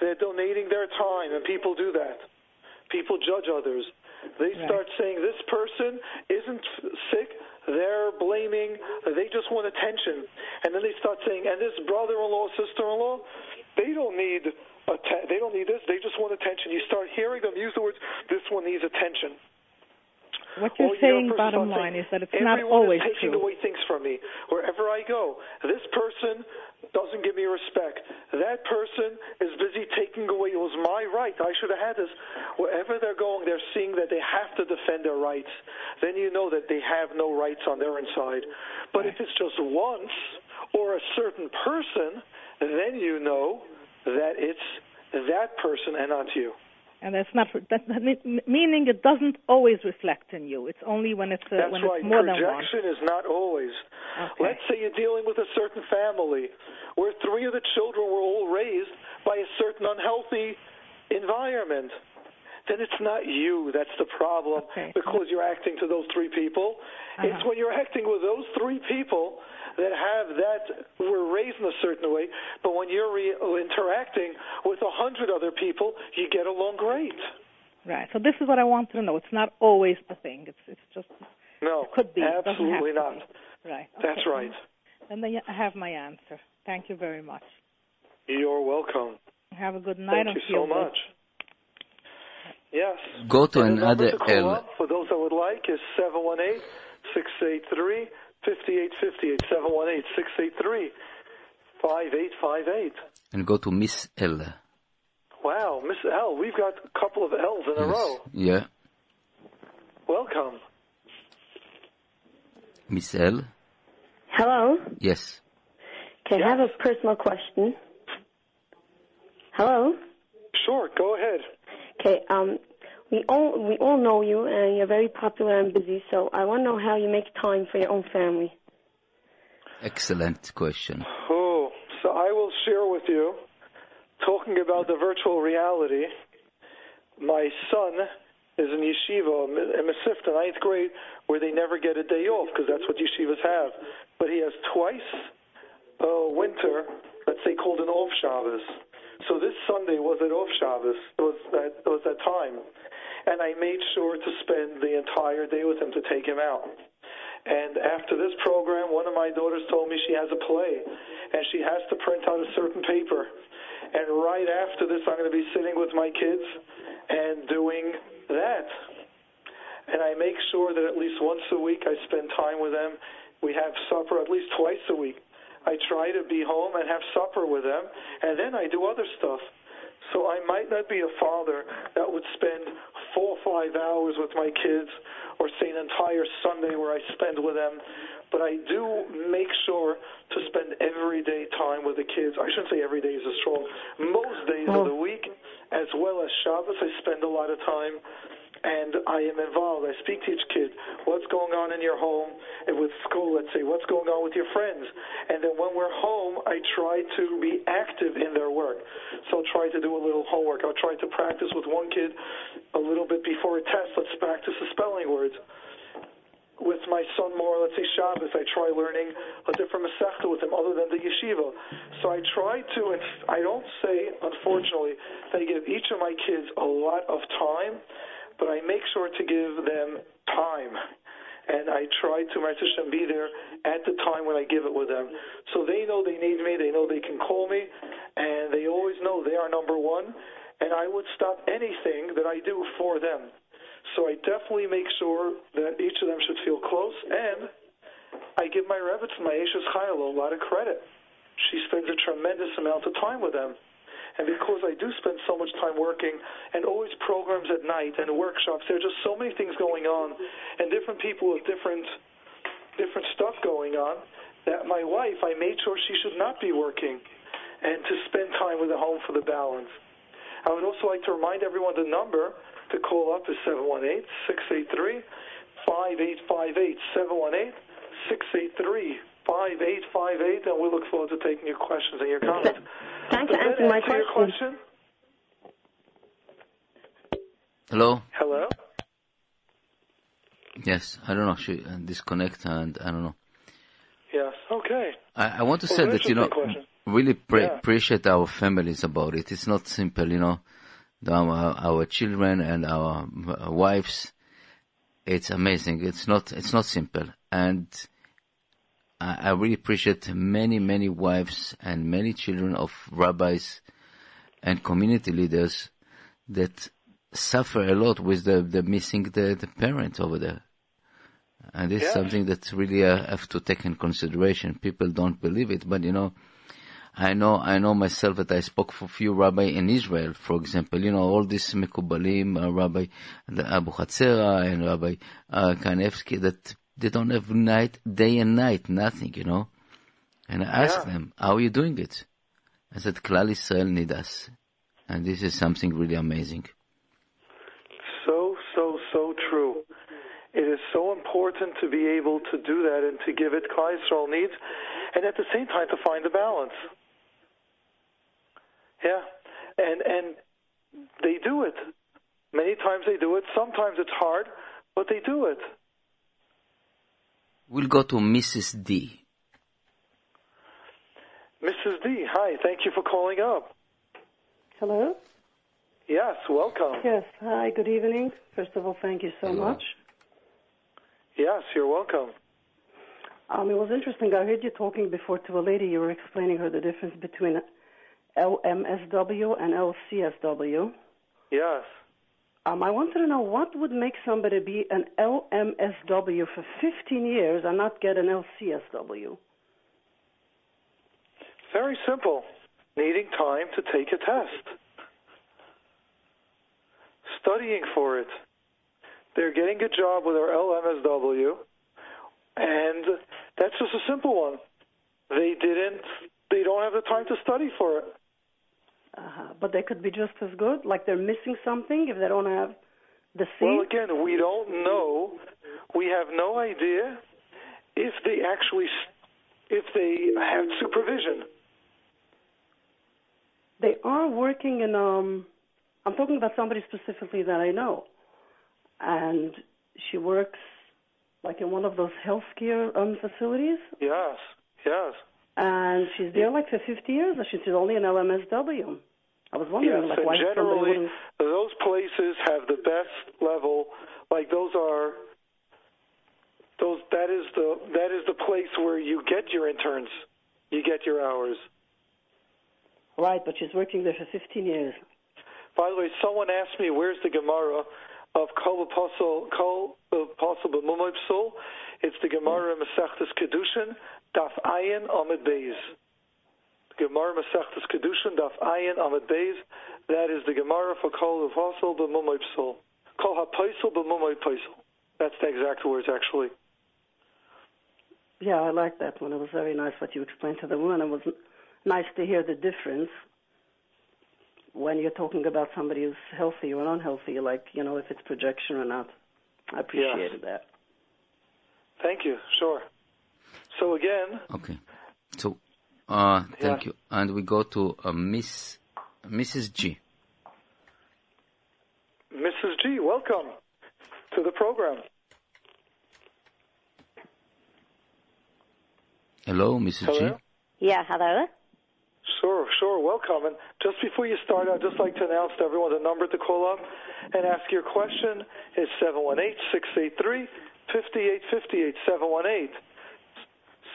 they're donating their time, and people do that. People judge others. They Right. start saying this person isn't sick. They're blaming. They just want attention, and then they start saying, and this brother-in-law, sister-in-law, they don't need. Atten- they don't need this. They just want attention. You start hearing them use the words, "This one needs attention." What you're a saying, bottom line, saying, is that it's not always is taking true. away things from me. Wherever I go, this person doesn't give me respect. That person is busy taking away. It was my right. I should have had this. Wherever they're going, they're seeing that they have to defend their rights. Then you know that they have no rights on their inside. But if it's just once or a certain person, then you know that it's that person and not you. And that's not that, that me- meaning it doesn't always reflect in you. It's only when it's uh, when right. it's more than one. Projection is not always. Okay. Let's say you're dealing with a certain family where three of the children were all raised by a certain unhealthy environment. Then it's not you that's the problem Okay. because you're acting to those three people. It's Uh-huh. when you're acting with those three people that have that were raised in a certain way, but when you're re- interacting with a hundred other people, you get along great. Right. So this is what I want to know. It's not always the thing. It's it's just No, It could be. It doesn't have absolutely not. be. right. That's right. And then I have my answer. Thank you very much. You're welcome. Have a good night Thank you so good. Much. Yes. Go to And another to call L. up for those that would like is 718 683 5858. 718 683 5858. and go to Miss L. Wow, Miss L, we've got a couple of L's in a Yes. row. Yeah, Welcome. Miss L. Hello. Yes. Okay, I have a personal question. Hello. Sure, go ahead. Okay. Um, we all we all know you, and you're very popular and busy. So I want to know how you make time for your own family. Excellent question. Oh, so I will share with you, talking about the virtual reality. My son is in yeshiva, in Mesivta, ninth grade, where they never get a day off because that's what yeshivas have. But he has twice a winter, let's say, called an off Shabbos. So this Sunday was an off Shabbos. It was that it was that time, and I made sure to spend the entire day with him to take him out. And after this program, one of my daughters told me she has a play, and she has to print out a certain paper. And right after this, I'm going to be sitting with my kids and doing that. And I make sure that at least once a week I spend time with them. We have supper at least twice a week. I try to be home and have supper with them, and then I do other stuff. So I might not be a father that would spend four or five hours with my kids or say an entire Sunday where I spend with them, but I do make sure to spend everyday time with the kids. I shouldn't say every day is a strong. Most days of the week, as well as Shabbos, I spend a lot of time and I am involved. I speak to each kid. What's going on in your home and with school, let's say. What's going on with your friends? And then when we're home, I try to be active in their work. So I'll try to do a little homework. I'll try to practice with one kid a little bit before a test. Let's practice the spelling words. with my son more, let's say Shabbos, I try learning a different Masechta with him other than the yeshiva. So I try to, and I don't say, unfortunately, that I give each of my kids a lot of time, but I make sure to give them time. And I try to, my and be there at the time when I give it with them. So they know they need me, they know they can call me, and they always know they are number one, and I would stop anything that I do for them. So I definitely make sure that each of them should feel close, and I give my Rebbe, my Eishes Chayil, a lot of credit. She spends a tremendous amount of time with them. And because I do spend so much time working and always programs at night and workshops, there are just so many things going on and different people with different different stuff going on that my wife, I made sure she should not be working and to spend time with the home for the balance. I would also like to remind everyone the number to call up is 718 683 5858. 718 683 5858. And we look forward to taking your questions and your comments. Thanks for answering my question. question. Hello? Hello? Yes, I don't know. She uh, disconnect and I don't know. Yes, okay. I, I want to well, say that, you know, question. really pre- Yeah. appreciate our families about it. It's not simple, you know, our, our children and our uh, wives. It's amazing. It's not, it's not simple. And I, I really appreciate many, many wives and many children of rabbis and community leaders that suffer a lot with the, the missing the, the parent over there. And it's Yeah. something that really uh, have to take in consideration. People don't believe it, but you know, I know, I know myself that I spoke for few rabbi in Israel, for example, you know, all these Mekubalim, uh, Rabbi Abu Hatzera and Rabbi uh, Kanevsky, that they don't have night, day and night, nothing, you know. And I asked Yeah. them, how are you doing it? I said, Klal Israel need us. And this is something really amazing. So, so, so true. It is so important to be able to do that and to give it Klal Yisrael needs, and at the same time to find the balance. Yeah, and and they do it. Many times they do it. Sometimes it's hard, but they do it. We'll go to Mrs. D. Mrs. D, hi. Thank you for calling up. Hello? Yes, welcome. Yes. Hi, good evening. First of all, thank you so much. Yes, you're welcome. Um, it was interesting. I heard you talking before to a lady. You were explaining her the difference between LMSW and LCSW. Yes. Um, I wanted to know what would make somebody be an LMSW for 15 years and not get an LCSW. Very simple. Needing time to take a test. Studying for it. They're getting a job with our LMSW, and that's just a simple one. They didn't, they don't have the time to study for it. Uh-huh. But they could be just as good, like they're missing something if they don't have the seed. Well, again, we don't know. We have no idea if they actually, if they have supervision. They are working in um I'm talking about somebody specifically that I know. And she works like in one of those healthcare um facilities Yes, yes. and she's there like for 50 years and she's only an LMSW. I was wondering yes, like why generally, those places have the best level. Like those are those. That is the that is the place where you get your interns. You get your hours. Right, but she's working there for 15 years. By the way, someone asked me where's the Gemara of Kol HaPaisel Kol HaPaisel B'Mumay. It's the Gemara Masechtas Kedushin Daf Ayin Amud Beis. Gemara Masechtas Kedushin Daf Ayin Amud Beis. That is the Gemara for Kol HaPaisel B'Mumay Psul. Kol HaPaisel B'Mumay Paisel. That's the exact words actually. Yeah, I like that one. It was very nice what you explained to the woman. It was nice to hear the difference when you're talking about somebody who's healthy or unhealthy, like, you know, if it's projection or not. I appreciated that. Thank you. Sure. So again, Okay. So, uh, thank Yeah. you. And we go to uh, Miss, Mrs. G. Mrs. G, welcome to the program. Hello, Mrs. Hello? G. Yeah, hello. Sure, sure. Welcome. And just before you start, I'd just like to announce to everyone the number to call up and ask your question is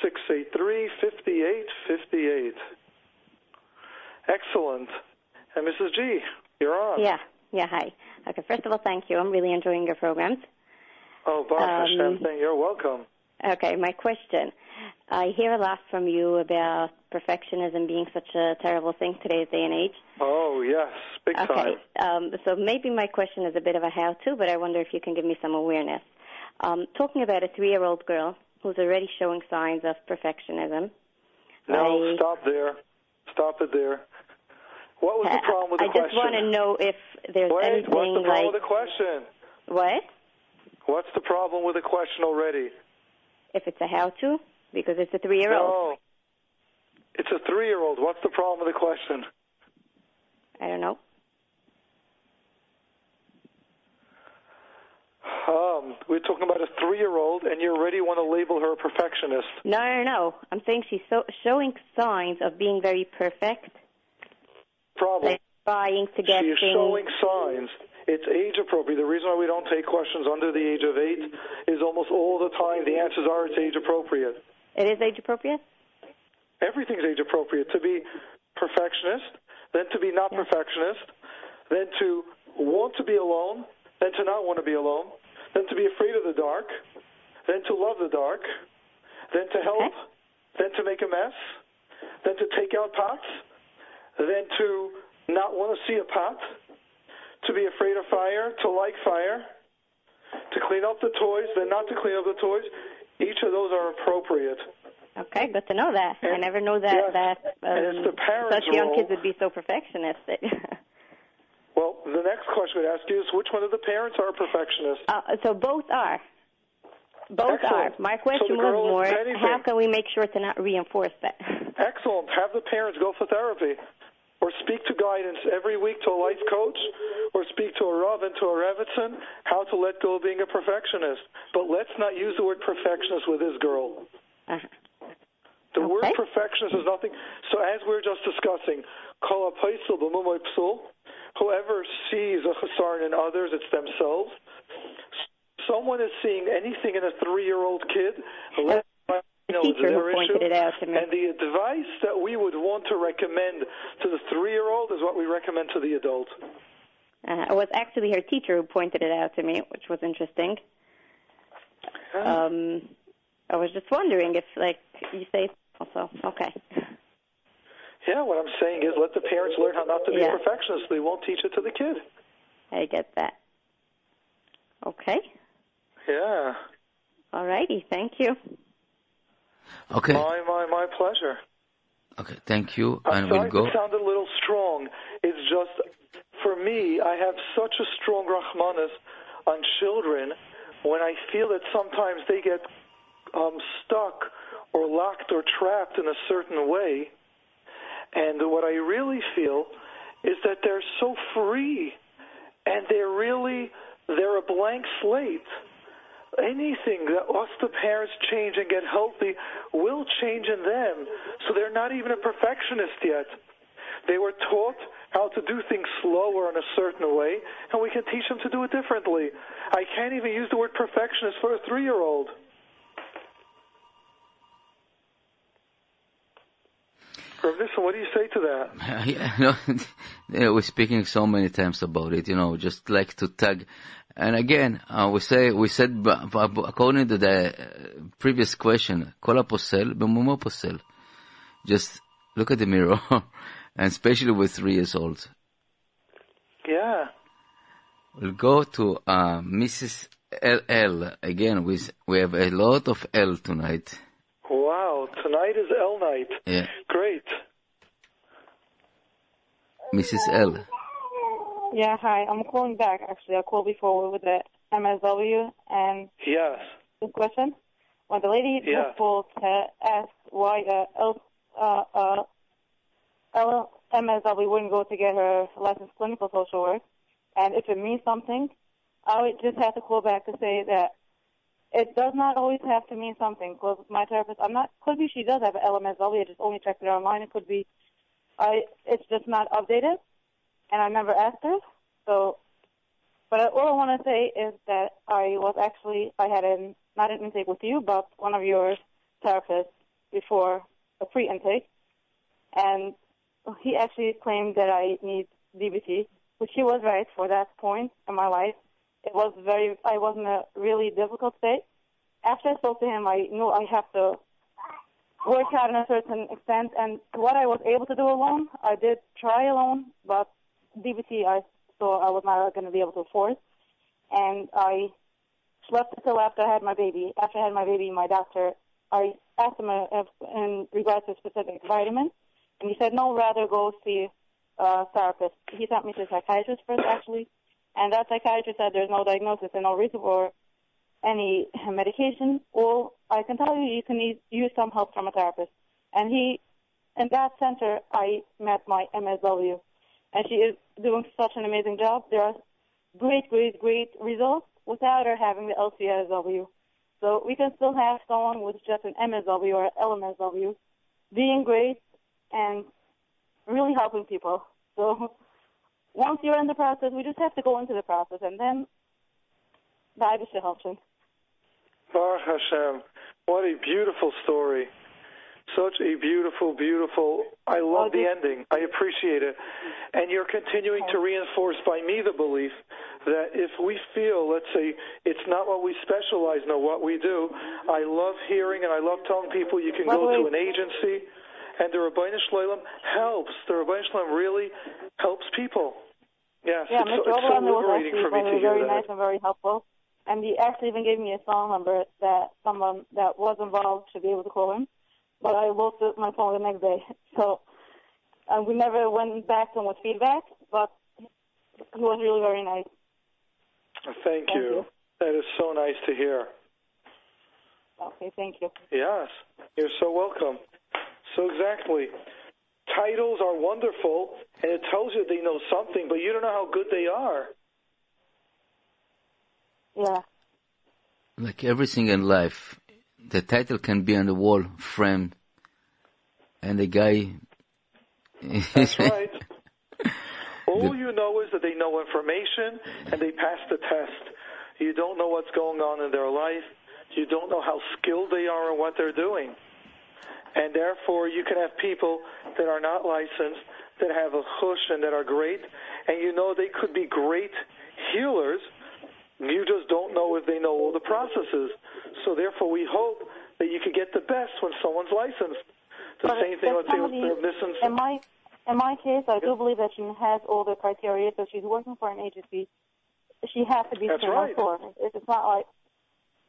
718-683-5858. 718-683-5858. Excellent. And Mrs. G, you're on. Yeah, yeah, hi. Okay, first of all, thank you. I'm really enjoying your programs. Oh, Baruch Um, Hashem. You're welcome. Okay, my question. I hear a lot from you about perfectionism being such a terrible thing today's day and age. Oh, yes, big Okay, time. um, so maybe my question is a bit of a how-to, but I wonder if you can give me some awareness. Um, talking about a three-year-old girl who's already showing signs of perfectionism. No, I, stop there. Stop it there. What was the problem with the I question? I just want to know if there's Wait, anything what's the problem like with the question? what What's the problem with the question already? if it's a how-to because it's a three-year-old. No. It's a three-year-old. What's the problem with the question? I don't know. Um, we're talking about a three-year-old, and you already want to label her a perfectionist. No, no, no. I'm saying she's so, showing signs of being very perfect. Problem. Like trying to get she is things. showing signs. It's age appropriate. The reason why we don't take questions under the age of eight is almost all the time the answers are it's age appropriate. It is age appropriate. Everything's age appropriate. To be perfectionist, then to be not perfectionist, then to want to be alone, then to not want to be alone, then to be afraid of the dark, then to love the dark, then to help, then to make a mess, then to take out pots, then to not want to see a pot, to be afraid of fire, to like fire, to clean up the toys, then not to clean up the toys. Each of those are appropriate. Okay, good to know that. I never know that yes, that um, such young role. kids would be so perfectionistic. Well, the next question I'd ask you is which one of the parents are perfectionists? uh, so both are. Both Excellent. are. My question the was more: how can we make sure to not reinforce that? Excellent. Have the parents go for therapy or speak to guidance every week to a life coach or speak to a Rav and to a Rebbetzin how to let go of being a perfectionist. But let's not use the word perfectionist with this girl. The word perfectionist is nothing. So as we are just discussing, kol ha'paisel b'mumoy psul, whoever sees a chisaron in others, it's themselves. Someone is seeing anything in a three-year-old kid. Let the teacher who pointed issue. it out to me. And the advice that we would want to recommend to the three-year-old is what we recommend to the adult. Uh, it was actually her teacher who pointed it out to me, which was interesting. Um, I was just wondering if, like, you say also. Okay. Yeah, what I'm saying is let the parents learn how not to be Yeah. a perfectionist. They won't teach it to the kid. I get that. Okay. Yeah. All righty. Thank you. Okay. My, my, my pleasure. Okay, thank you, I'm and sorry we'll go. it sounded a little strong. It's just, for me, I have such a strong rachmanus on children when I feel that sometimes they get um, stuck or locked or trapped in a certain way. And what I really feel is that they're so free and they're really, they're a blank slate. Anything that us, the parents, change and get healthy will change in them. So they're not even a perfectionist yet. They were taught how to do things slower in a certain way, and we can teach them to do it differently. I can't even use the word perfectionist for a three-year-old. Rav Nissen, what do you say to that? yeah, no, yeah, we're speaking so many times about it, you know, just like to tag. And again, uh, we say, we said, according to the uh, previous question, kol posel posel. Just look at the mirror, and especially with three years old. Yeah. We'll go to uh, Mrs. LL again. We we have a lot of L tonight. Wow, tonight is L night. Yeah, Great. Mrs. L. Yeah, hi. I'm calling back. Actually, I called before with the MSW and Yes. this question. When the lady Yeah. called to ask why uh, L, uh, uh, L, MSW wouldn't go to get her license clinical social work, and if it means something, I would just have to call back to say that it does not always have to mean something. Because my therapist, I'm not. Could be she does have LMSW. I just only checked it online. It could be, I. It's just not updated, and I never asked her. So, but all I want to say is that I was actually I had an not an intake with you, but one of your therapists before a pre-intake, and he actually claimed that I need DBT, which he was right for that point in my life. It was very, I was in a really difficult state. After I spoke to him, I knew I have to work out in a certain extent, and what I was able to do alone, I did try alone, but DBT I saw I was not going to be able to afford, and I slept until after I had my baby. After I had my baby, my doctor, I asked him uh, in regards to specific vitamins, and he said, no, rather go see a therapist. He sent me to a psychiatrist first, actually, and that psychiatrist said there's no diagnosis and no reason for any medication. Well, I can tell you, you can use some help from a therapist. And he, in that center, I met my MSW, and she is doing such an amazing job. There are great, great, great results without her having the LCSW. So we can still have someone with just an MSW or LMSW being great and really helping people. So once you're in the process, we just have to go into the process, and then the Aibishter helps you. Baruch Hashem. What a beautiful story. Such a beautiful, beautiful. I love the ending. I appreciate it. And you're continuing to reinforce by me the belief that if we feel, let's say, it's not what we specialize in or what we do, I love hearing and I love telling people you can go to an agency and the Rabbeinu Shalom helps. The Ribbono Shel Olam really helps people. Yes, yeah, it's, Mr. so, it's so Oberlander was actually for me to hear very nice and very helpful. And he actually even gave me a phone number that someone that was involved should be able to call him. But I lost my phone the next day. So uh, we never went back to him with feedback, but he was really very nice. Thank, you. That is so nice to hear. Okay, thank you. Yes, you're so welcome. So exactly. Titles are wonderful, and it tells you they know something, but you don't know how good they are. Yeah. Like everything in life, the title can be on the wall, framed, and the guy. That's right. All you know is that they know information and they pass the test. You don't know what's going on in their life. You don't know how skilled they are in what they're doing. And therefore, you can have people that are not licensed, that have a hush and that are great, and you know they could be great healers. You just don't know if they know all the processes. So therefore, we hope that you could get the best when someone's licensed. The But same thing, let's say, with the missing. In my in my case, I do believe that she has all the criteria. So she's working for an agency. She has to be That's right. for. It's not like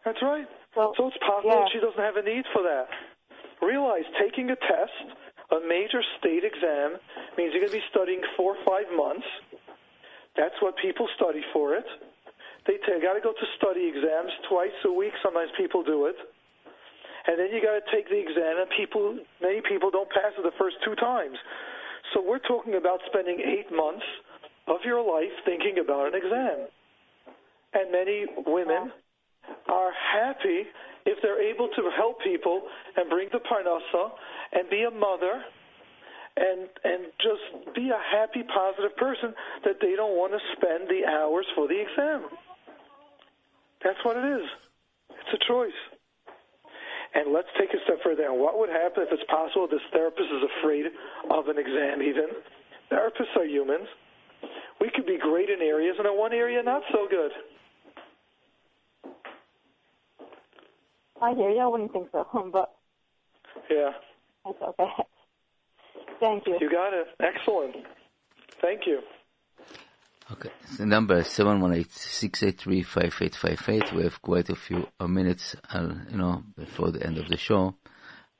That's right. So, it's possible yeah. she doesn't have a need for that. Realize taking a test, a major state exam, means you're going to be studying four or five months. That's what people study for it. They t- got to go to study exams twice a week. Sometimes people do it. And then you got to take the exam, and people, many people don't pass it the first two times. So we're talking about spending eight months of your life thinking about an exam. And many women are happy if they're able to help people and bring the parnasa and be a mother and and just be a happy, positive person that they don't want to spend the hours for the exam. That's what it is. It's a choice. And let's take a step further. And what would happen if it's possible this therapist is afraid of an exam even? Therapists are humans. We could be great in areas and in one area not so good. I hear you. I wouldn't think so, but Yeah. that's okay. Thank you. You got it. Excellent. Thank you. Okay, the number is seven one eight six eight three five eight five eight. We have quite a few uh, minutes, uh, you know, before the end of the show.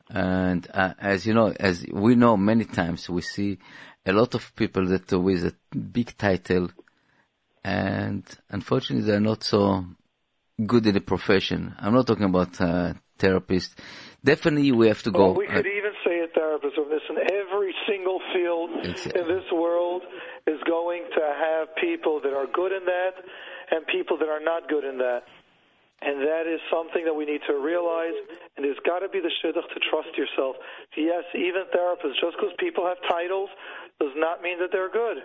And uh, as you know, as we know, many times we see a lot of people that are with a big title, and unfortunately, they're not so good in the profession. I'm not talking about uh, therapists. Definitely, we have to go. Well, we uh, could even say a therapist of this in every single field in this world is going to have people that are good in that and people that are not good in that. And that is something that we need to realize, and there's got to be the shidduch to trust yourself. Yes, even therapists, just because people have titles does not mean that they're good.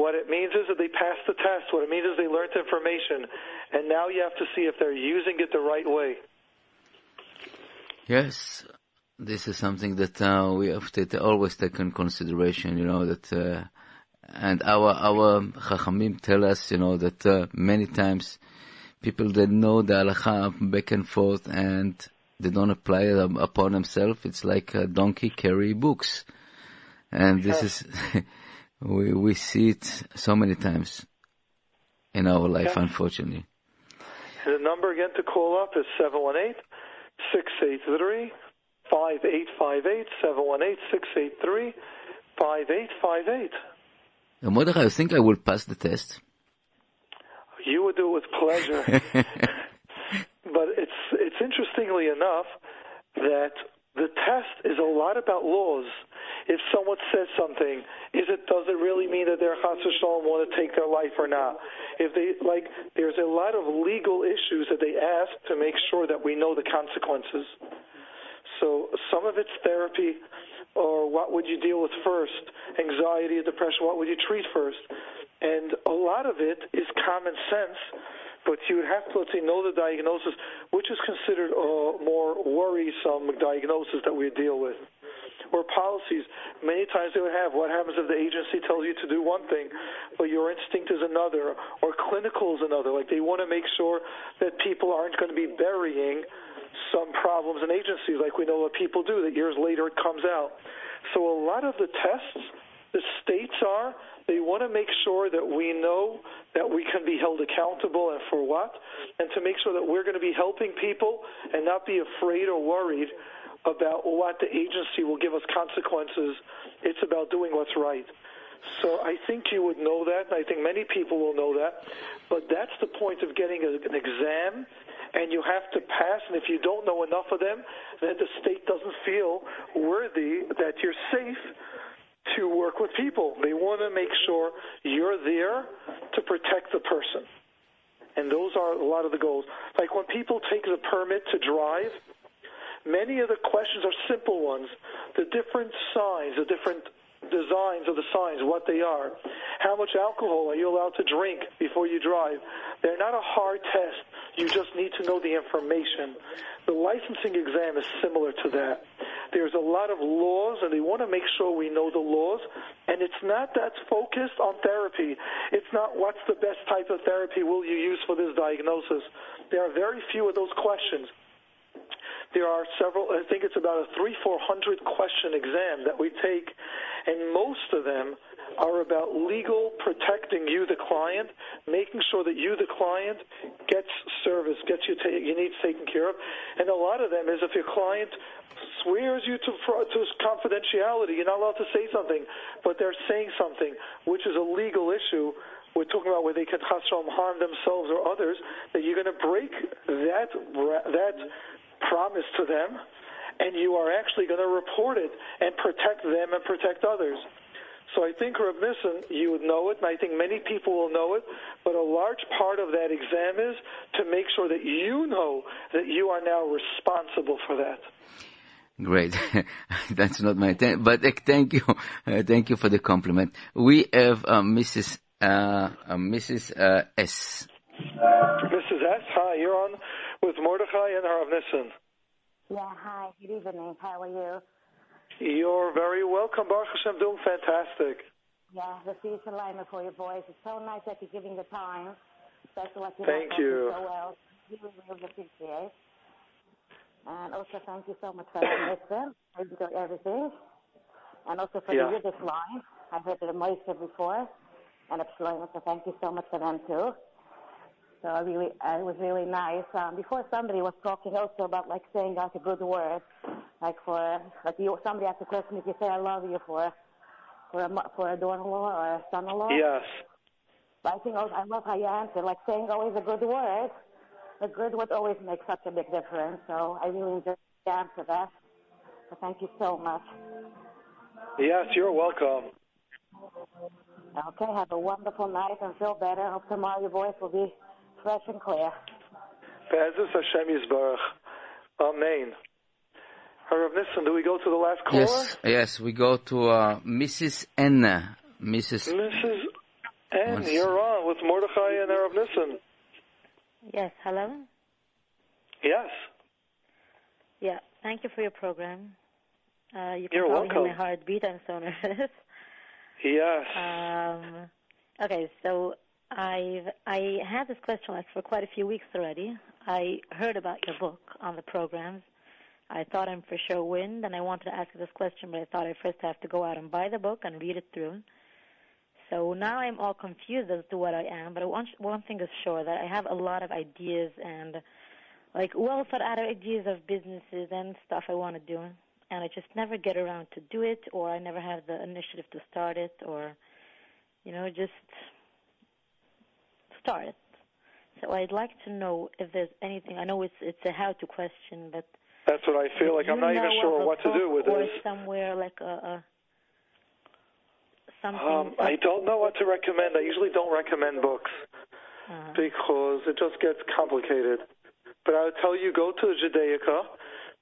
What it means is that they passed the test. What it means is they learned information. And now you have to see if they're using it the right way. Yes, this is something that uh, we have to always take in consideration, you know, that, uh, and our, our Chachamim tell us, you know, that uh, many times people that know the halacha back and forth and they don't apply it upon themselves. It's like a donkey carry books. And this is, we, we see it so many times in our life, Okay. unfortunately. The number again to call up is 718 683 5858. 718 683 5858. Uh, Mordechai, I think I will pass the test. You would do it with pleasure. but it's it's interestingly enough that the test is a lot about laws. If someone says something, is it does it really mean that they're chas v'shalom want to take their life or not? If they like, there's a lot of legal issues that they ask to make sure that we know the consequences. So some of it's therapy, or what would you deal with first? Anxiety or depression, what would you treat first? And a lot of it is common sense, but you would have to, let's say, know the diagnosis, which is considered a more worrisome diagnosis that we deal with. Or policies. Many times they would have what happens if the agency tells you to do one thing, but your instinct is another, or clinical is another. Like they want to make sure that people aren't going to be burying some problems in agencies, like we know what people do, that years later it comes out. So a lot of the tests, the states are, they want to make sure that we know that we can be held accountable and for what, and to make sure that we're going to be helping people and not be afraid or worried about what the agency will give us consequences. It's about doing what's right. So I think you would know that, and I think many people will know that. But that's the point of getting an exam, and you have to pass. And if you don't know enough of them, then the state doesn't feel worthy that you're safe to work with people. They want to make sure you're there to protect the person. And those are a lot of the goals. Like when people take the permit to drive, many of the questions are simple ones. The different signs, the different designs of the signs, what they are. How much alcohol are you allowed to drink before you drive? They're not a hard test. You just need to know the information. The licensing exam is similar to that. There's a lot of laws, and they want to make sure we know the laws. And it's not that focused on therapy. It's not what's the best type of therapy will you use for this diagnosis. There are very few of those questions there are several, I think it's about a three, four hundred question exam that we take, and most of them are about legal protecting you, the client, making sure that you, the client, gets service, gets you, ta- needs taken care of. And a lot of them is if your client swears you to, to confidentiality, you're not allowed to say something, but they're saying something, which is a legal issue we're talking about where they chasrom harm themselves or others, that you're going to break that that promise to them, and you are actually going to report it and protect them and protect others. So I think, Reb Nissen, you would know it, and I think many people will know it, but a large part of that exam is to make sure that you know that you are now responsible for that. Great. That's not my thing, but uh, thank you. Uh, thank you for the compliment. We have uh, Mrs. Uh, uh, Mrs. Uh, S. Mrs. S, hi, you're on with Mordechai and Harav Nissen. Yeah, hi, good evening. How are you? You're very welcome, Baruch Hashem, doing fantastic. Yeah, the is alignment for your voice. It's so nice that you're giving the time, especially like you Thank you. so well. Really, really appreciate. And also thank you so much for that listen. I enjoy everything. And also for Yeah. the Yiddish line. I've heard the Moshe before. And Shlomo, so thank you so much for them too. So I really, uh, it was really nice. Um, before somebody was talking also about like saying like a good word, like for like you, somebody asked a question if you say I love you for for a for a daughter-in-law or a son-in-law. Yes. But I think also, I love how you answer, like saying always a good word. A good word always makes such a big difference. So I really enjoyed the answer that. So thank you so much. Yes, you're welcome. Okay, have a wonderful night and feel better. Hope tomorrow your voice will be fresh and clear. B'ezras Hashem Yisbarach. Amen. Rav Nissen, do we go to the last caller? Yes, yes, we go to uh, Mrs. Anna. Mrs. Mrs. N, Once- you're on with Mordechai and Rav Nissen. Yes, hello? Yes. Yeah, thank you for your program. Uh, you can You're probably hear welcome. my heartbeat. I'm so nervous. Yes. Um, okay, so I've I had this question like for quite a few weeks already. I heard about your book on the programs. I thought I'm for sure win, and I wanted to ask this question, but I thought I first have to go out and buy the book and read it through. So now I'm all confused as to what I am, but one one thing is sure that I have a lot of ideas and like well thought out ideas of businesses and stuff I want to do, and I just never get around to do it, or I never have the initiative to start it, or you know just start. So I'd like to know if there's anything. I know it's it's a how to question, but That's what I feel like. I'm not even sure what to do with or this. somewhere like a, a something. Um, I don't know what to recommend. I usually don't recommend books uh, because it just gets complicated. But I would tell you, go to Judaica.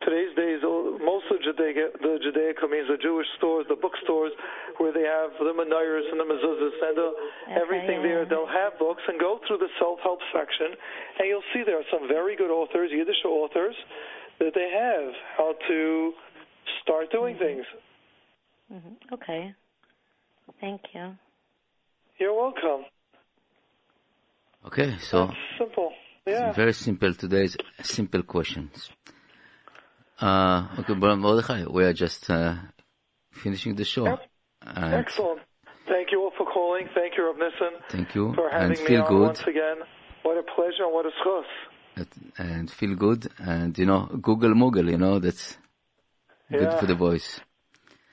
Today's days, most of Judaica, the Judaica means the Jewish stores, the bookstores, where they have the Menorahs and the mezuzahs and the, everything there. They'll have books and go through the self-help section, and you'll see there are some very good authors, Yiddish authors, that they have how to start doing things. mhm. Okay. Thank you. You're welcome. Okay, so Simple. Yeah. very simple today's simple questions. Uh, okay, Mordechai, we are just uh, finishing the show. And Excellent. Thank you all for calling. Thank you, Rav Nissen, thank you, for having and me feel on good, once again. What a pleasure and what a zchus. and feel good, and you know, gogel mogel, you know, that's good Yeah. for the voice.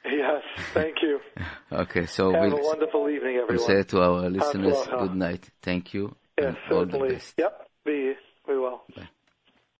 Yes, thank you. Okay, so Have a we'll, wonderful evening, we'll everyone. say to our listeners, good night. Thank you, Yes, and all the certainly. best. Yep, be we will. Bye.